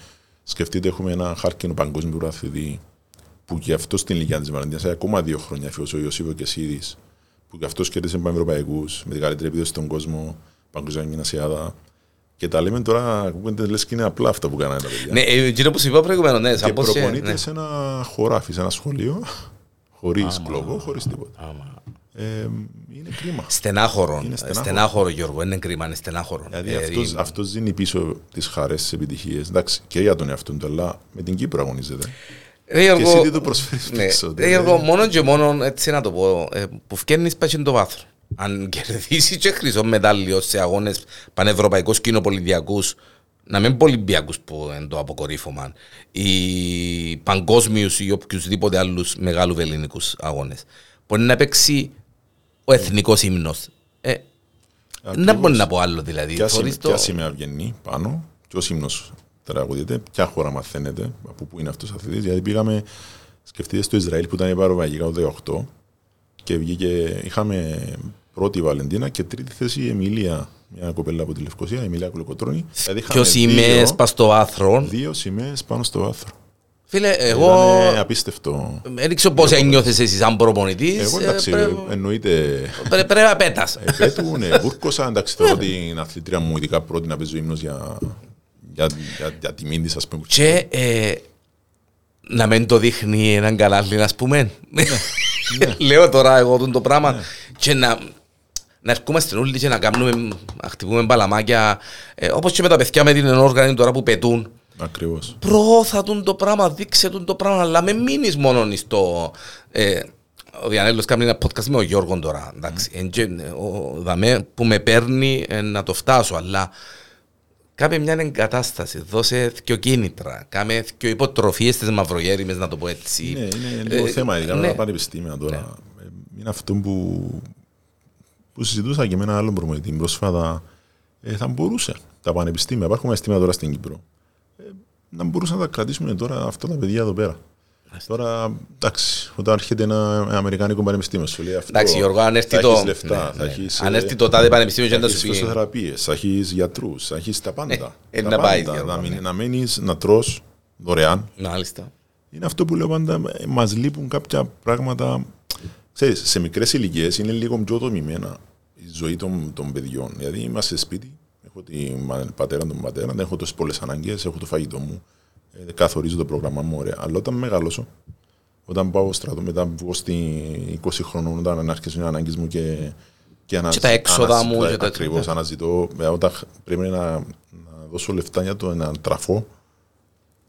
σκεφτείτε, έχουμε ένα χάρκινο παγκόσμιο πρωταθλητή που και αυτό στην ηλικία της Βαλεντίνας, ακόμα δύο χρόνια φύγει ο Ιωσήβο Κεσίδης, που και αυτός κέρδισε πανευρωπαϊκούς με την καλύτερη επίδοση στον κόσμο, παγκοσμία γυμνασιάδα. Και τα λέμε τώρα, ακούγονται λες και είναι απλά αυτά που κάνανε τα παιδιά. Ναι, ε, εκείνο που σου είπα προηγουμένως, ναι, και σαν πως... ε, προπονείται ναι. σε ένα χωράφι, σε ένα σχολείο, χωρίς κλωβό, χωρίς τίποτα. Άμα. Ε, είναι κρίμα. Στενάχωρο. Είναι στενάχωρο. Στενάχωρο, Γιώργο. Δεν είναι κρίμα, είναι στενάχωρο. Δηλαδή Ε, αυτός, ε, αυτός δίνει πίσω τις χαρές, τις επιτυχίες. Εντάξει, και για τον εαυτό του, αλλά με την Κύπρο αγωνίζεται. Ρε Γιώργο, Και εσύ τι του προσφέρεις ναι. πίσω, Ρε Γιώργο, μόνο και μόνο, έτσι να το πω, ε, που φκένεις πας το βάθρο. Αν κερδίσεις και χρυσό μετάλλιο σε αγώνες πανευρωπαϊκούς κοινοπολιτιακούς, να μην πω Ολυμπιακούς που είναι το αποκορύφωμα, ή παγκόσμιους ή οποιουσδήποτε άλλους μεγάλους ελληνικούς αγώνες. Μπορεί να παίξει ο εθνικός ύμνος. Ε, δεν μπορεί να πω άλλο δηλαδή. Ποια Θωρείς σημαία, το- ποια σημαία βγαίνει πάνω, ποιος ύμνος τραγουδείται, ποια χώρα μαθαίνεται, από πού είναι αυτός ο αθλητής. Γιατί πήγαμε, σκεφτείτε στο Ισραήλ που ήταν η Παροβαγικά το 2018 και βγήκε, είχαμε πρώτη Βαλεντίνα και τρίτη θέση η Εμιλία, μια κοπέλα από τη Λευκοσία, η Εμιλία Κολοκοτρώνη. Δηλαδή είχαμε Ποιος σημαίες δύο, πας στο άθρο. δύο σημαίες πάνω στο βάθρο. Φίλε, εγώ Ήταν απίστευτο. δεν ξέρω πώς ένιωθες εσύ σαν προπονητής. Εγώ ε, εντάξει, πρέπει- εννοείται πρέ- Πρέπει να πέτας. Επέτου, ναι, [laughs] βούρκωσα, εντάξει, θεωρώ την αθλητρία μου ειδικά πρώτη να παίζω ύμνος για, για, για, για τιμήν της, ας πούμε. Και ε, να μην το δείχνει έναν κανάλι, ας πούμε. [laughs] Λέω τώρα εγώ τον το πράγμα. Και να, να ερχόμαστε όλοι και να κάνουμε, να χτυπούμε μπαλαμάκια. Ε, όπως και με τα παιδιά με την ενόργανη τώρα που πετούν. Ακριβώς. Προώθα τον το πράγμα, δείξε τον το πράγμα, αλλά με μείνεις μόνο στο... Ε, ο Διανέλος κάνει ένα podcast με ο Γιώργο τώρα, εντάξει, εν και, ε, ο, δαμέ, που με παίρνει ε, να το φτάσω, αλλά κάμε μια εγκατάσταση, δώσε δυο κίνητρα, κάμε δυο υποτροφίες στις μαυρογέριμες, να το πω έτσι. Είναι, είναι λίγο Ε, θέμα, ειδικά με ναι. τα πανεπιστήμια τώρα. Ε, Είναι αυτό που, που συζητούσα και με έναν άλλον προμηθευτή πρόσφατα. Ε, θα μπορούσε τα πανεπιστήμια, υπάρχουν πανεπιστήμια τώρα στην Κύπρο, ε, να μπορούσαν να τα κρατήσουν τώρα αυτά τα παιδιά εδώ πέρα. Τώρα, εντάξει, όταν έρχεται ένα αμερικάνικο πανεπιστήμιο, σου λέει αυτό. Εντάξει, Γιώργο, αν έρθει θα το- έχεις λεφτά, ναι, θα ναι. έχεις, Αν ε, έρθει το τάδε πανεπιστήμιο και θα να έχεις σου πει- φυσιοθεραπείες, θα έχεις γιατρούς, θα έχεις τα πάντα. ε, Τα να πάει, πάντα. Γιώργο, να, μην- ναι. να μένεις, να τρως δωρεάν, Μάλιστα. είναι αυτό που λέω πάντα, ε, μας λείπουν κάποια πράγματα, ξέρεις, σε μικρές ηλικίες είναι λίγο πιο δομημένα η ζωή των, των παιδιών. Δηλαδή είμαστε σπίτι, έχω την πατέρα τον πατέρα, δεν έχω τόσες πολλές ανάγκες, έχω το φαγητό μου, ε, καθορίζω το πρόγραμμά μου, ωραία. Αλλά όταν μεγαλώσω, όταν πάω στρατό, μετά βγω στη 20 χρονών, όταν άρχισαν οι ανάγκες μου και, και, Και τα έξοδα μου και τα- Ακριβώς, ναι. αναζητώ, ε, όταν χ- πρέπει να, να δώσω λεφτά για το να τραφώ,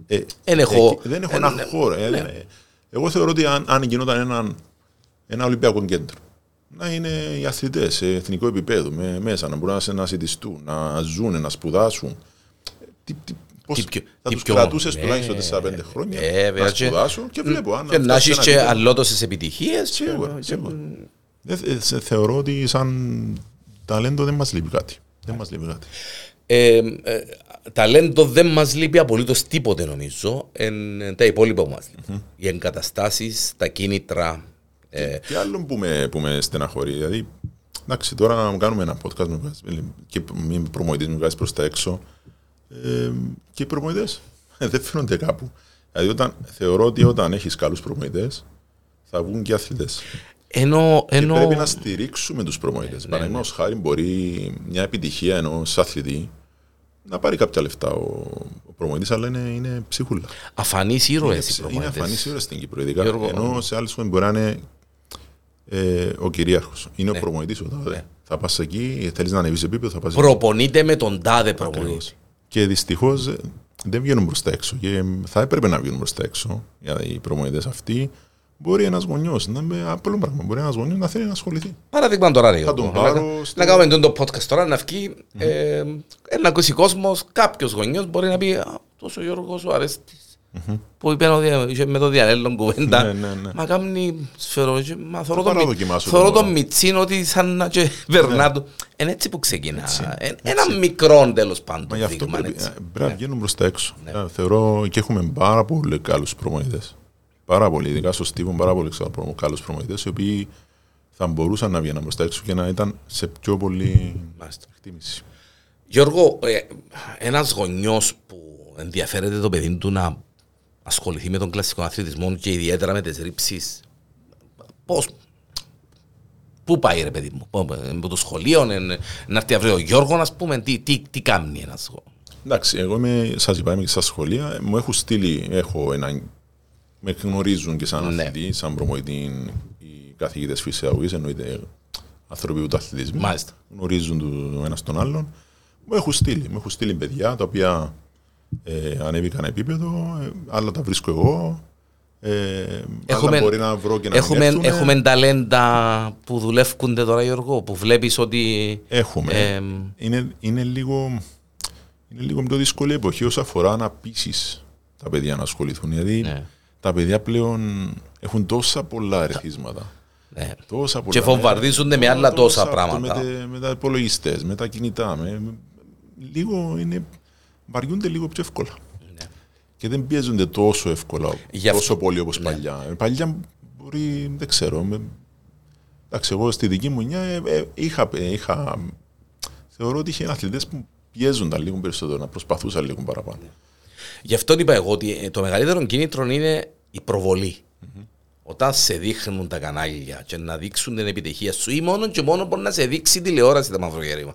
ε, Εν έχω- εκεί δεν έχω ε, ένα ναι. χώρο. ε, Ναι. ε, Εγώ θεωρώ ότι αν, αν γινόταν ένα, ένα Ολυμπιακό κέντρο, να είναι οι αθλητές σε εθνικό επίπεδο, με, μέσα, να μπορούν να, σε- να συντηστούν, να ζουν, να σπουδάσουν. Τι, τι, πώς Τι πιο- θα τι τους πιο- κρατούσες ναι, τουλάχιστον 4-5 χρόνια ε, βέβαια, να και- σπουδάσουν και βλέπω αν Και να φτάσει έχεις ένα και επίπεδο. αλλότωσες επιτυχίες. και- Σίγουρα, και- σίγουρα. Δεν θε- σε- θεωρώ ότι σαν ταλέντο δεν μας λείπει κάτι. Δεν μας λείπει κάτι. Ε, ε, ταλέντο δεν μας λείπει απολύτως τίποτε νομίζω. Εν, τα υπόλοιπα που μας λείπει. Οι εγκαταστάσεις, τα κίνητρα. Ε, Και άλλο που με, που με στεναχωρεί, δηλαδή, εντάξει, τώρα να κάνουμε ένα podcast με βγάζει- και μην προμοητής με βγάζεις προς τα έξω ε, και οι προμοητές δεν φαίνονται κάπου. Δηλαδή, όταν, θεωρώ ότι όταν έχεις καλούς προμοητές θα βγουν και οι αθλητές. Ενώ, Και ενώ... πρέπει να στηρίξουμε τους προμονητέ. Ναι, Παραδείγματος χάρη, μπορεί μια επιτυχία ενός αθλητή να πάρει κάποια λεφτά ο, ο προμονητή, αλλά είναι, είναι ψίχουλα. Αφανείς ήρωες οι είναι προπονητές. αφανή ήρωα στην Κύπρο. Ειδικά, Γιώργο, ενώ σε άλλε χώρε μπορεί να είναι ε, ο κυρίαρχος. Είναι Ναι. ο προμονητή. Θα πας εκεί, θέλεις να ανεβεί σε επίπεδο, θα πας Προπονείται με τον τάδε προπονητής. Και δυστυχώς δεν βγαίνουν προ τα έξω. Και θα έπρεπε να βγαίνουν προ τα έξω για οι προμονητέ αυτοί. Μπορεί ένας γονιός να είναι απλό πράγμα. Μπορεί ένας γονιός να θέλει να ασχοληθεί. Παράδειγμα τώρα, ρε, Θα τον Γιώργο. πάρω να, στο- να κάνουμε τον το podcast τώρα, να βγει, ε, να ακούσει κόσμος, κάποιος γονιός μπορεί να πει «Α, τόσο Γιώργος ο αρεστης Που είπε ο δια- είχε με το διαλέλλον κουβέντα. Ναι, ναι, ναι. Μα κάνει σφαιρό. και- Μα θωρώ Θα τον, μι- παραδοκιμάσω θωρώ τον τον τώρα. Μιτσίν ότι σαν να και περνά του. Είναι έτσι που ξεκινά. Ε, Ένα μικρό τέλος πάντων. Μα γι' αυτό δείγμα, πρέπει, έτσι. ε, πρέπει να βγαίνουν προ τα έξω. Ε, Θεωρώ και έχουμε πάρα πολύ καλούς προμονητέ. Πάρα πολύ, ειδικά στο Στίβο, πάρα πολύ καλούς προμονητέ, οι οποίοι θα μπορούσαν να βγαίνουν προ τα έξω και να ήταν σε πιο πολύ Μάλιστα. εκτίμηση. Γιώργο, ε, ένας γονιός που ενδιαφέρεται το παιδί του να ασχοληθεί με τον κλασικό αθλητισμό και ιδιαίτερα με τις ρήψεις, πώς, πού πάει ρε παιδί μου, πού- από το σχολείο, ε, να έρθει αύριο ο Γιώργος, ας πούμε, τι, τι, τι κάνει ένας γονιός. Εντάξει, εγώ είμαι, σας είπα, είμαι και στα σχολεία, ε, μου έχουν στείλει, έχω ένα, με γνωρίζουν και σαν Ναι. αθλητή, σαν προμονητή, οι καθηγητές φυσιολογικής, εννοείται άνθρωποι του αθλητισμού. Μάλιστα. Γνωρίζουν το ένας τον άλλον. Μου έχουν στείλει, μου έχουν στείλει παιδιά τα οποία ε, ανέβηκαν επίπεδο, ε, άλλα τα βρίσκω εγώ, ε, άλλα μπορεί να βρω και να έχουμε, μην έρθουν. έχουμε ταλέντα που δουλεύκονται τώρα Γιώργο, που βλέπεις ότι... Έχουμε. Ε, είναι, είναι, λίγο, είναι λίγο πιο δύσκολη εποχή όσο αφορά να πείσει τα παιδιά να ασχοληθούν. Γιατί Ναι. τα παιδιά πλέον έχουν τόσα πολλά ερεθίσματα. ναι. Τόσα πολλά, Και βομβαρδίζονται με άλλα τόσα αυτό, πράγματα. Με, τε- με τα υπολογιστές, με τα κινητά. Με, με- λίγο είναι, βαριούνται λίγο πιο εύκολα. Ναι. Και δεν πιέζονται τόσο εύκολα, Γι' αυτό- τόσο πολύ όπως παλιά. Ε, Παλιά μπορεί, δεν ξέρω, με, εντάξει, εγώ στη δική μου νιά ε, ε, είχα, ε, είχα, θεωρώ ότι είχε αθλητές που πιέζονταν λίγο περισσότερο, να προσπαθούσαν λίγο παραπάνω. Γι' αυτό είπα εγώ ότι ε, το μεγαλύτερο κίνητρο είναι η προβολη Όταν σε δείχνουν τα κανάλια και να δείξουν την επιτυχία σου ή μόνο και μόνο μπορεί να σε δείξει η τηλεόραση τα μαυρογέρημα.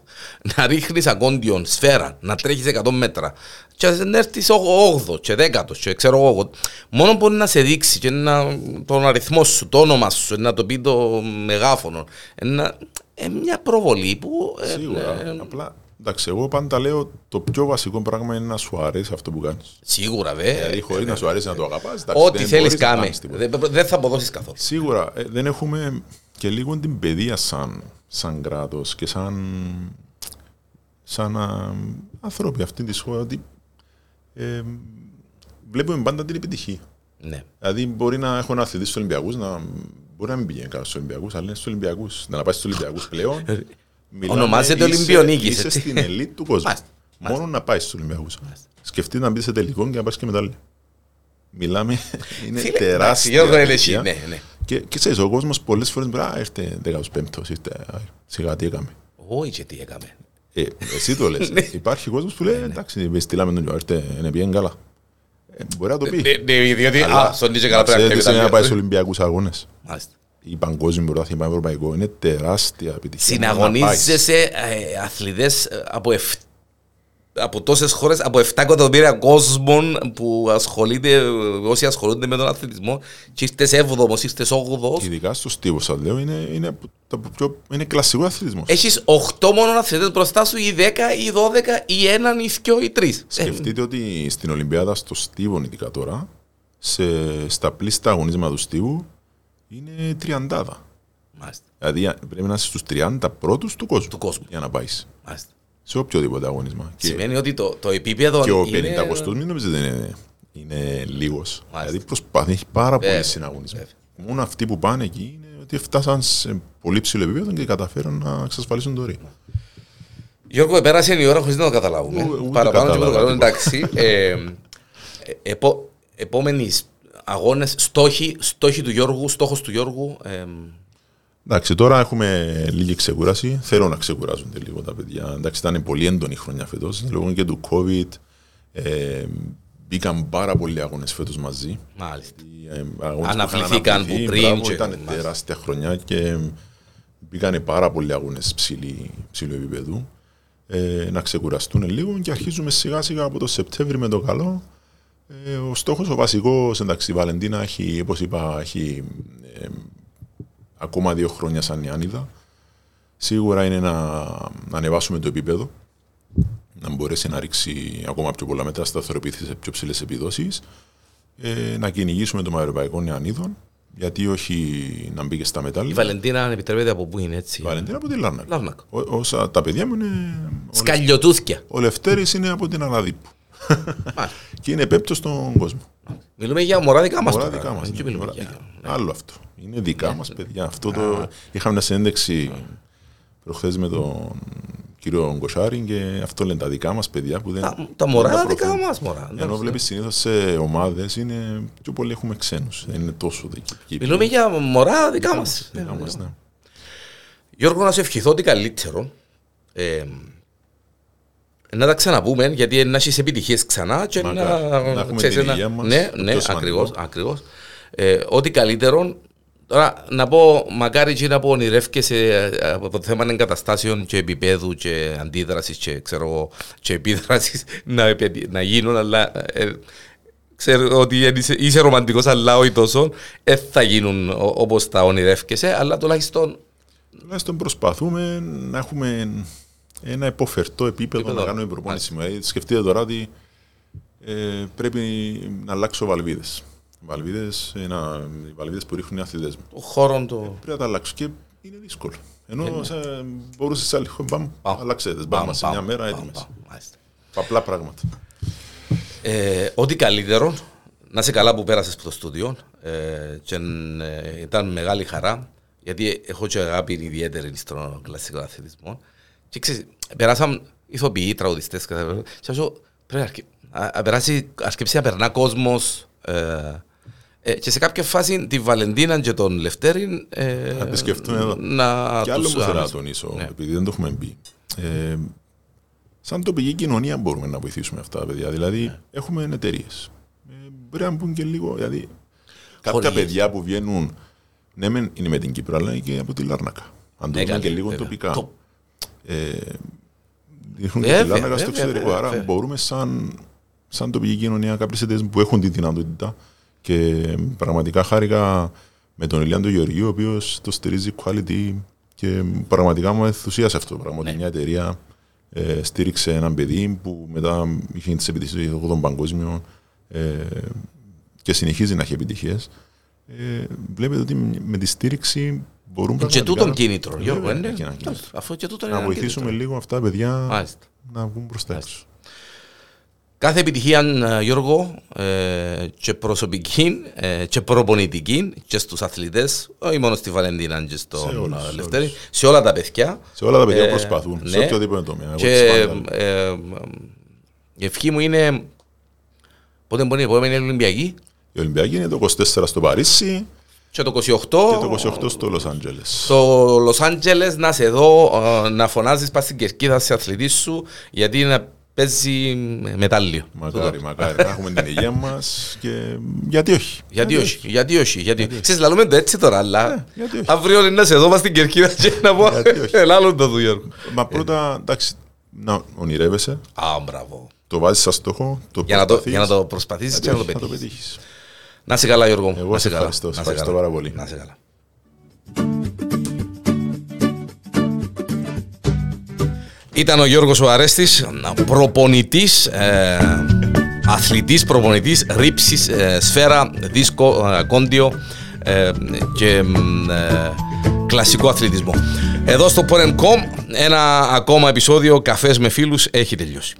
Να ρίχνεις ακόντιον, σφαίρα, να τρέχεις 100 μέτρα και να έρθεις 8ο και 10ο και ξέρω εγώ. Μόνο μπορεί να σε δείξει και να, τον αριθμό σου, το όνομα σου, να το πει το μεγάφωνο. Ένα, ε, μια προβολή που... ε, Σίγουρα. ε, Απλά, εντάξει, εγώ πάντα λέω το πιο βασικό πράγμα είναι να σου αρέσει αυτό που κάνεις. σίγουρα βέβαια. Δηλαδή, χωρίς να σου αρέσει να το αγαπάς, εντάξει, Ό,τι δεν θέλεις μπορείς να κάμε. κάνεις τίποτα. Δεν, δεν θα αποδώσεις καθόλου. Σίγουρα ε, δεν έχουμε και λίγο την παιδεία σαν, σαν κράτος και σαν, σαν α, άνθρωποι αυτή τη χώρα ότι ε, βλέπουμε πάντα την επιτυχία. Ναι. Δηλαδή μπορεί να έχω ένα αθλητής στους Ολυμπιακούς, να, μπορεί να μην πηγαίνει καλά στους Ολυμπιακούς, αλλά είναι στους Ολυμπιακούς. Να πάει στους Ολυμπιακούς πλέον. [laughs] μιλάμε, Ονομάζεται είσαι- Ολυμπιονίκης, Είσαι έτσι. στην ελίτ του κόσμου. Μάλιστα, Μόνο να πάει στους Ολυμπιακούς. Σκεφτείτε να μπει σε τελικό και να πάρεις και μετάλλια. Μιλάμε, [laughs] είναι Φίλε, εντάξει, τεράστια. Γιώργο, είναι επιτυχία. εσύ, ναι, ναι. Και, και ξέρεις, ο κόσμος πολλές φορές μπορεί να έρθει 15ος, ήρθε, α, σιγά τι έκαμε. Όχι και τι έκαμε. Ε, εσύ το λες. [laughs] Υπάρχει κόσμος που λέει, εντάξει, στείλαμε τον Ιωάννη, ήρθε, είναι πήγαινε καλά. Ε, μπορεί να το πει. Ναι, ναι, διότι, Αλλά α, στον DJ καλά πρέπει να ξέρετε, πει να τα πάει στους δύο. Ολυμπιακούς αγώνες. Μάλιστα. Η παγκόσμια πρωτάθλημα ευρωπαϊκό είναι τεράστια επιτυχία. Συναγωνίζεσαι ε, αθλητές ε, από εφ- από τόσες χώρες, από 7 εκατομμύρια κόσμων που ασχολείται, ε, όσοι ασχολούνται με τον αθλητισμό και ήρθες 7ος, ήρθες 8ος Ειδικά στο Στίβο, σας λέω, είναι, είναι, από τα πιο, είναι κλασικό αθλητισμός. Έχεις 8 μόνο αθλητές μπροστά σου ή 10 ή 12 ή έναν ή 2 ή 3 Σκεφτείτε ότι στην Ολυμπιάδα στο Στίβο, ειδικά τώρα, σε, στα πλήστα αγωνίσματα του Στίβου, είναι τριαντάδα. Μάλιστα, Δηλαδή πρέπει να είσαι στους 30 πρώτους του κόσμου, Του κόσμου. για να πάεις μάλιστα. σε οποιοδήποτε αγωνίσμα. Και, Σημαίνει ότι το, το επίπεδο και ο είναι... 50 μην νομίζετε είναι, είναι λίγος. Μάλιστα. Δηλαδή προσπαθεί, έχει πάρα Βέβαια, πολλές συναγωνισμοί. βέβαια. Μόνο αυτοί που πάνε εκεί είναι ότι φτάσαν σε πολύ ψηλό επίπεδο και καταφέρουν να εξασφαλίσουν το ρί. Γιώργο, πέρασε η ώρα χωρίς να το καταλάβουμε. Ού- ούτε Παραπάνω και κατάλαβα προκαλώ, τίποτα. εντάξει. Ε, ε, επο, επόμενοι αγώνες, στόχοι, στόχοι του Γιώργου, στόχος του Γιώργου. Ε, Εντάξει, τώρα έχουμε λίγη ξεκούραση. Θέλω να ξεκουράζονται λίγο τα παιδιά. Εντάξει, ήταν πολύ έντονη η χρονιά φέτος λόγω και του COVID. Ε, μπήκαν πάρα πολλοί αγώνες φέτος μαζί. Μάλιστα. Οι, ε, αγώνες που Αναβληθήκαν είχαν που αναβληθεί, πριν μπράβο, και- Ήταν μάλιστα. τεράστια χρονιά και μπήκαν πάρα πολλοί αγώνες ψηλή, ψηλού επίπεδου. Ε, να ξεκουραστούν λίγο και αρχίζουμε σιγά σιγά από το Σεπτέμβρη με το καλό. Ε, ο στόχος ο βασικός, εντάξει, η Βαλεντίνα έχει, όπως είπα, έχει ε, ακόμα δύο χρόνια σαν Ιάννιδα. Σίγουρα είναι να, να ανεβάσουμε το επίπεδο, να μπορέσει να ρίξει ακόμα πιο πολλά μέτρα, σταθεροποιηθεί σε πιο ψηλές επιδόσεις, ε, να κυνηγήσουμε το Ευρωπαϊκό Νεανίδων, γιατί όχι να μπει και στα Η μετάλλια. Βαλεντίνα, αν επιτρέπετε από πού είναι έτσι; Η Βαλεντίνα από τη Λάρνακα. Λάρνακα. Ό- Όσα τα παιδιά μου είναι. Ο, Σκαλιοτούθια. ο Λευτέρης είναι από την Αναδίπου. Μάλιστα. και είναι πέπτο στον κόσμο. Μιλούμε για μωρά δικά μας Μωρά τώρα. δικά μας, Δεν ναι, μιλούμε μωρά για- δικά. Άλλο αυτό. Είναι δικά μας παιδιά. Αυτό το... Είχαμε μια συνέντευξη προχθές με τον κύριο Γκοσάρη και αυτό λένε τα δικά μας παιδιά που δεν. Τα- Τα μωρά δεν τα δικά προωθούν. μας μωρά. Ενώ Εντάξει. βλέπεις συνήθως σε ομάδες είναι πιο πολλοί έχουμε ξένους. Δεν είναι τόσο δική. Μιλούμε για μωρά δικά μας. Δικά μας, ναι. Γιώργο, να σου ευχηθώ ότι καλύτερο. Ε, να τα ξαναπούμε, γιατί να έχεις επιτυχίες ξανά και να, Μακάρι. Να έχουμε ξέρεις, την ένα- υγεία μας, Ναι, το ναι, πιο σημαντικό. ακριβώς, ακριβώς. Ε, ό,τι καλύτερο. Τώρα, να πω, μακάρι και να πω ονειρεύκεσαι ε, από το θέμα εγκαταστάσεων και επίπεδου και αντίδρασης και, ξέρω, εγώ, και επίδρασης [laughs] να, επε- να γίνουν, αλλά ε, ξέρω ότι είσαι, είσαι ρομαντικός, αλλά όχι τόσο, ε, θα γίνουν ο- όπως τα ονειρεύκεσαι, αλλά τουλάχιστον Τουλάχιστον προσπαθούμε να έχουμε ένα υποφερτό επίπεδο Επίπεδο. να κάνουμε προπόνηση. Δηλαδή, σκεφτείτε τώρα ότι ε, πρέπει να αλλάξω βαλβίδες. Βαλβίδες, ένα, οι βαλβίδες που ρίχνουν οι αθλητές μου. το χώρο του... Πρέπει να τα αλλάξω και είναι δύσκολο. Ενώ σε, μπορούσες σε άλλη χώρα, μπαμ, Παμ. αλλάξετε. Μπαμ, Μπαμ, σε μπαμ, μια μέρα μπαμ, έτοιμες. μπαμ, μάλιστα. Απλά πράγματα. Ε, ό,τι καλύτερο, να είσαι καλά που πέρασες από το στούντιο ε, και ε, ήταν μεγάλη χαρά γιατί έχω και αγάπη ιδιαίτερη στον κλασικό αθλητισμό και ξέρεις, περάσαν ηθοποιοί, τραγουδιστές και τα- και αυτό πρέπει να αρκε- να- να περάσει, αρκεψεί να περνά κόσμος ε, ε, και σε κάποια φάση τη Βαλεντίνα και τον Λευτέρη ε, Να τη σκεφτούν εδώ. να Και άλλο τους που θέλω να ανασ- τονίσω, Ναι. επειδή δεν το έχουμε πει. Ε, σαν τοπική κοινωνία μπορούμε να βοηθήσουμε αυτά τα παιδιά. Δηλαδή, Ναι. έχουμε εταιρείες. Ε, μπορεί να μπουν και λίγο. Δηλαδή, κάποια Χορηγίες. παιδιά που βγαίνουν, ναι, μεν είναι με την Κύπρο, αλλά είναι και από τη Λάρνακα. Αν το Ναι, δούμε καλή, και λίγο βέβαια. τοπικά. Το- Ε, δείχνουν και Βέβαια, τη Λάρνακα στο βέβαια, εξωτερικό. Άρα βέβαια. μπορούμε σαν, σαν τοπική κοινωνία, κάποιες εταιρείε που έχουν τη δυνατότητα και πραγματικά χάρηκα με τον Ηλιάν τον Γεωργίου, ο οποίος το στηρίζει quality και πραγματικά μου ενθουσίασε αυτό. Πράγμα Ναι. ότι μια εταιρεία ε, στήριξε έναν παιδί που μετά είχε τις επιτυχίες του των παγκόσμιων ε, και συνεχίζει να έχει επιτυχίες. Ε, βλέπετε ότι με τη στήριξη μπορούν Και πραγματικά τούτον κίνητρο, Βέβαια, Γιώργο, είναι. έχει ένα κίνητρο. Αφού και τούτον είναι να ένα βοηθήσουμε κίνητρο. λίγο αυτά τα παιδιά Μάλιστα. να βγουν μπροστά έξω. Κάθε επιτυχία, ε, Γιώργο, ε, και προσωπική ε, και προπονητική και στους αθλητές, όχι μόνο στη Βαλεντίνα και στον Σε όλους, ε, σε Λευτέρη, όλους. σε όλα τα παιδιά. Σε όλα τα παιδιά Ε, που προσπαθούν, σε ναι. οποιοδήποτε τομέα. Εγώ Και τις πάντα λέω. ε, ε, η ευχή μου είναι, πότε μπορεί η επόμενη Ολυμπιακή, Η Ολυμπιακή είναι το 24 στο Παρίσι και το 28, και το 28 στο Λος Άντζελες. στο Λος Άντζελες να σε δω, ε, να φωνάζεις πας στην κερκίδα σε αθλητή σου, γιατί να παίζει μετάλλιο. Μακάρι, μακάρι να έχουμε την υγεία μας και γιατί όχι. Γιατί όχι, γιατί όχι, γιατί όχι. Ξέρεις, λαλούμε το έτσι τώρα, αλλά Ναι, γιατί όχι. αύριο είναι να σε δω μες στην κερκίδα και να πω Γιατί όχι. [laughs] ελάλλον το δουλειό. Μα πρώτα, εντάξει, να ονειρεύεσαι, Α, μπράβο. το βάζεις σαν στόχο, το Για να το, προσπαθείς, για να το προσπαθήσεις και γιατί να το όχι, θα το πετύχεις. Πετύχεις. Να είσαι καλά Γιώργο μου. Εγώ Να σε είσαι καλά. ευχαριστώ, σε Να είσαι ευχαριστώ καλά. πάρα πολύ. Να είσαι καλά. Ήταν ο Γιώργος ο Αρέστης, προπονητής, ε, αθλητής προπονητής, ρήψης, ε, σφαίρα, δίσκο, ε, κόντιο ε, και μ, ε, κλασικό αθλητισμό. Εδώ στο Porn.com ένα ακόμα επεισόδιο καφές με φίλους έχει τελειώσει.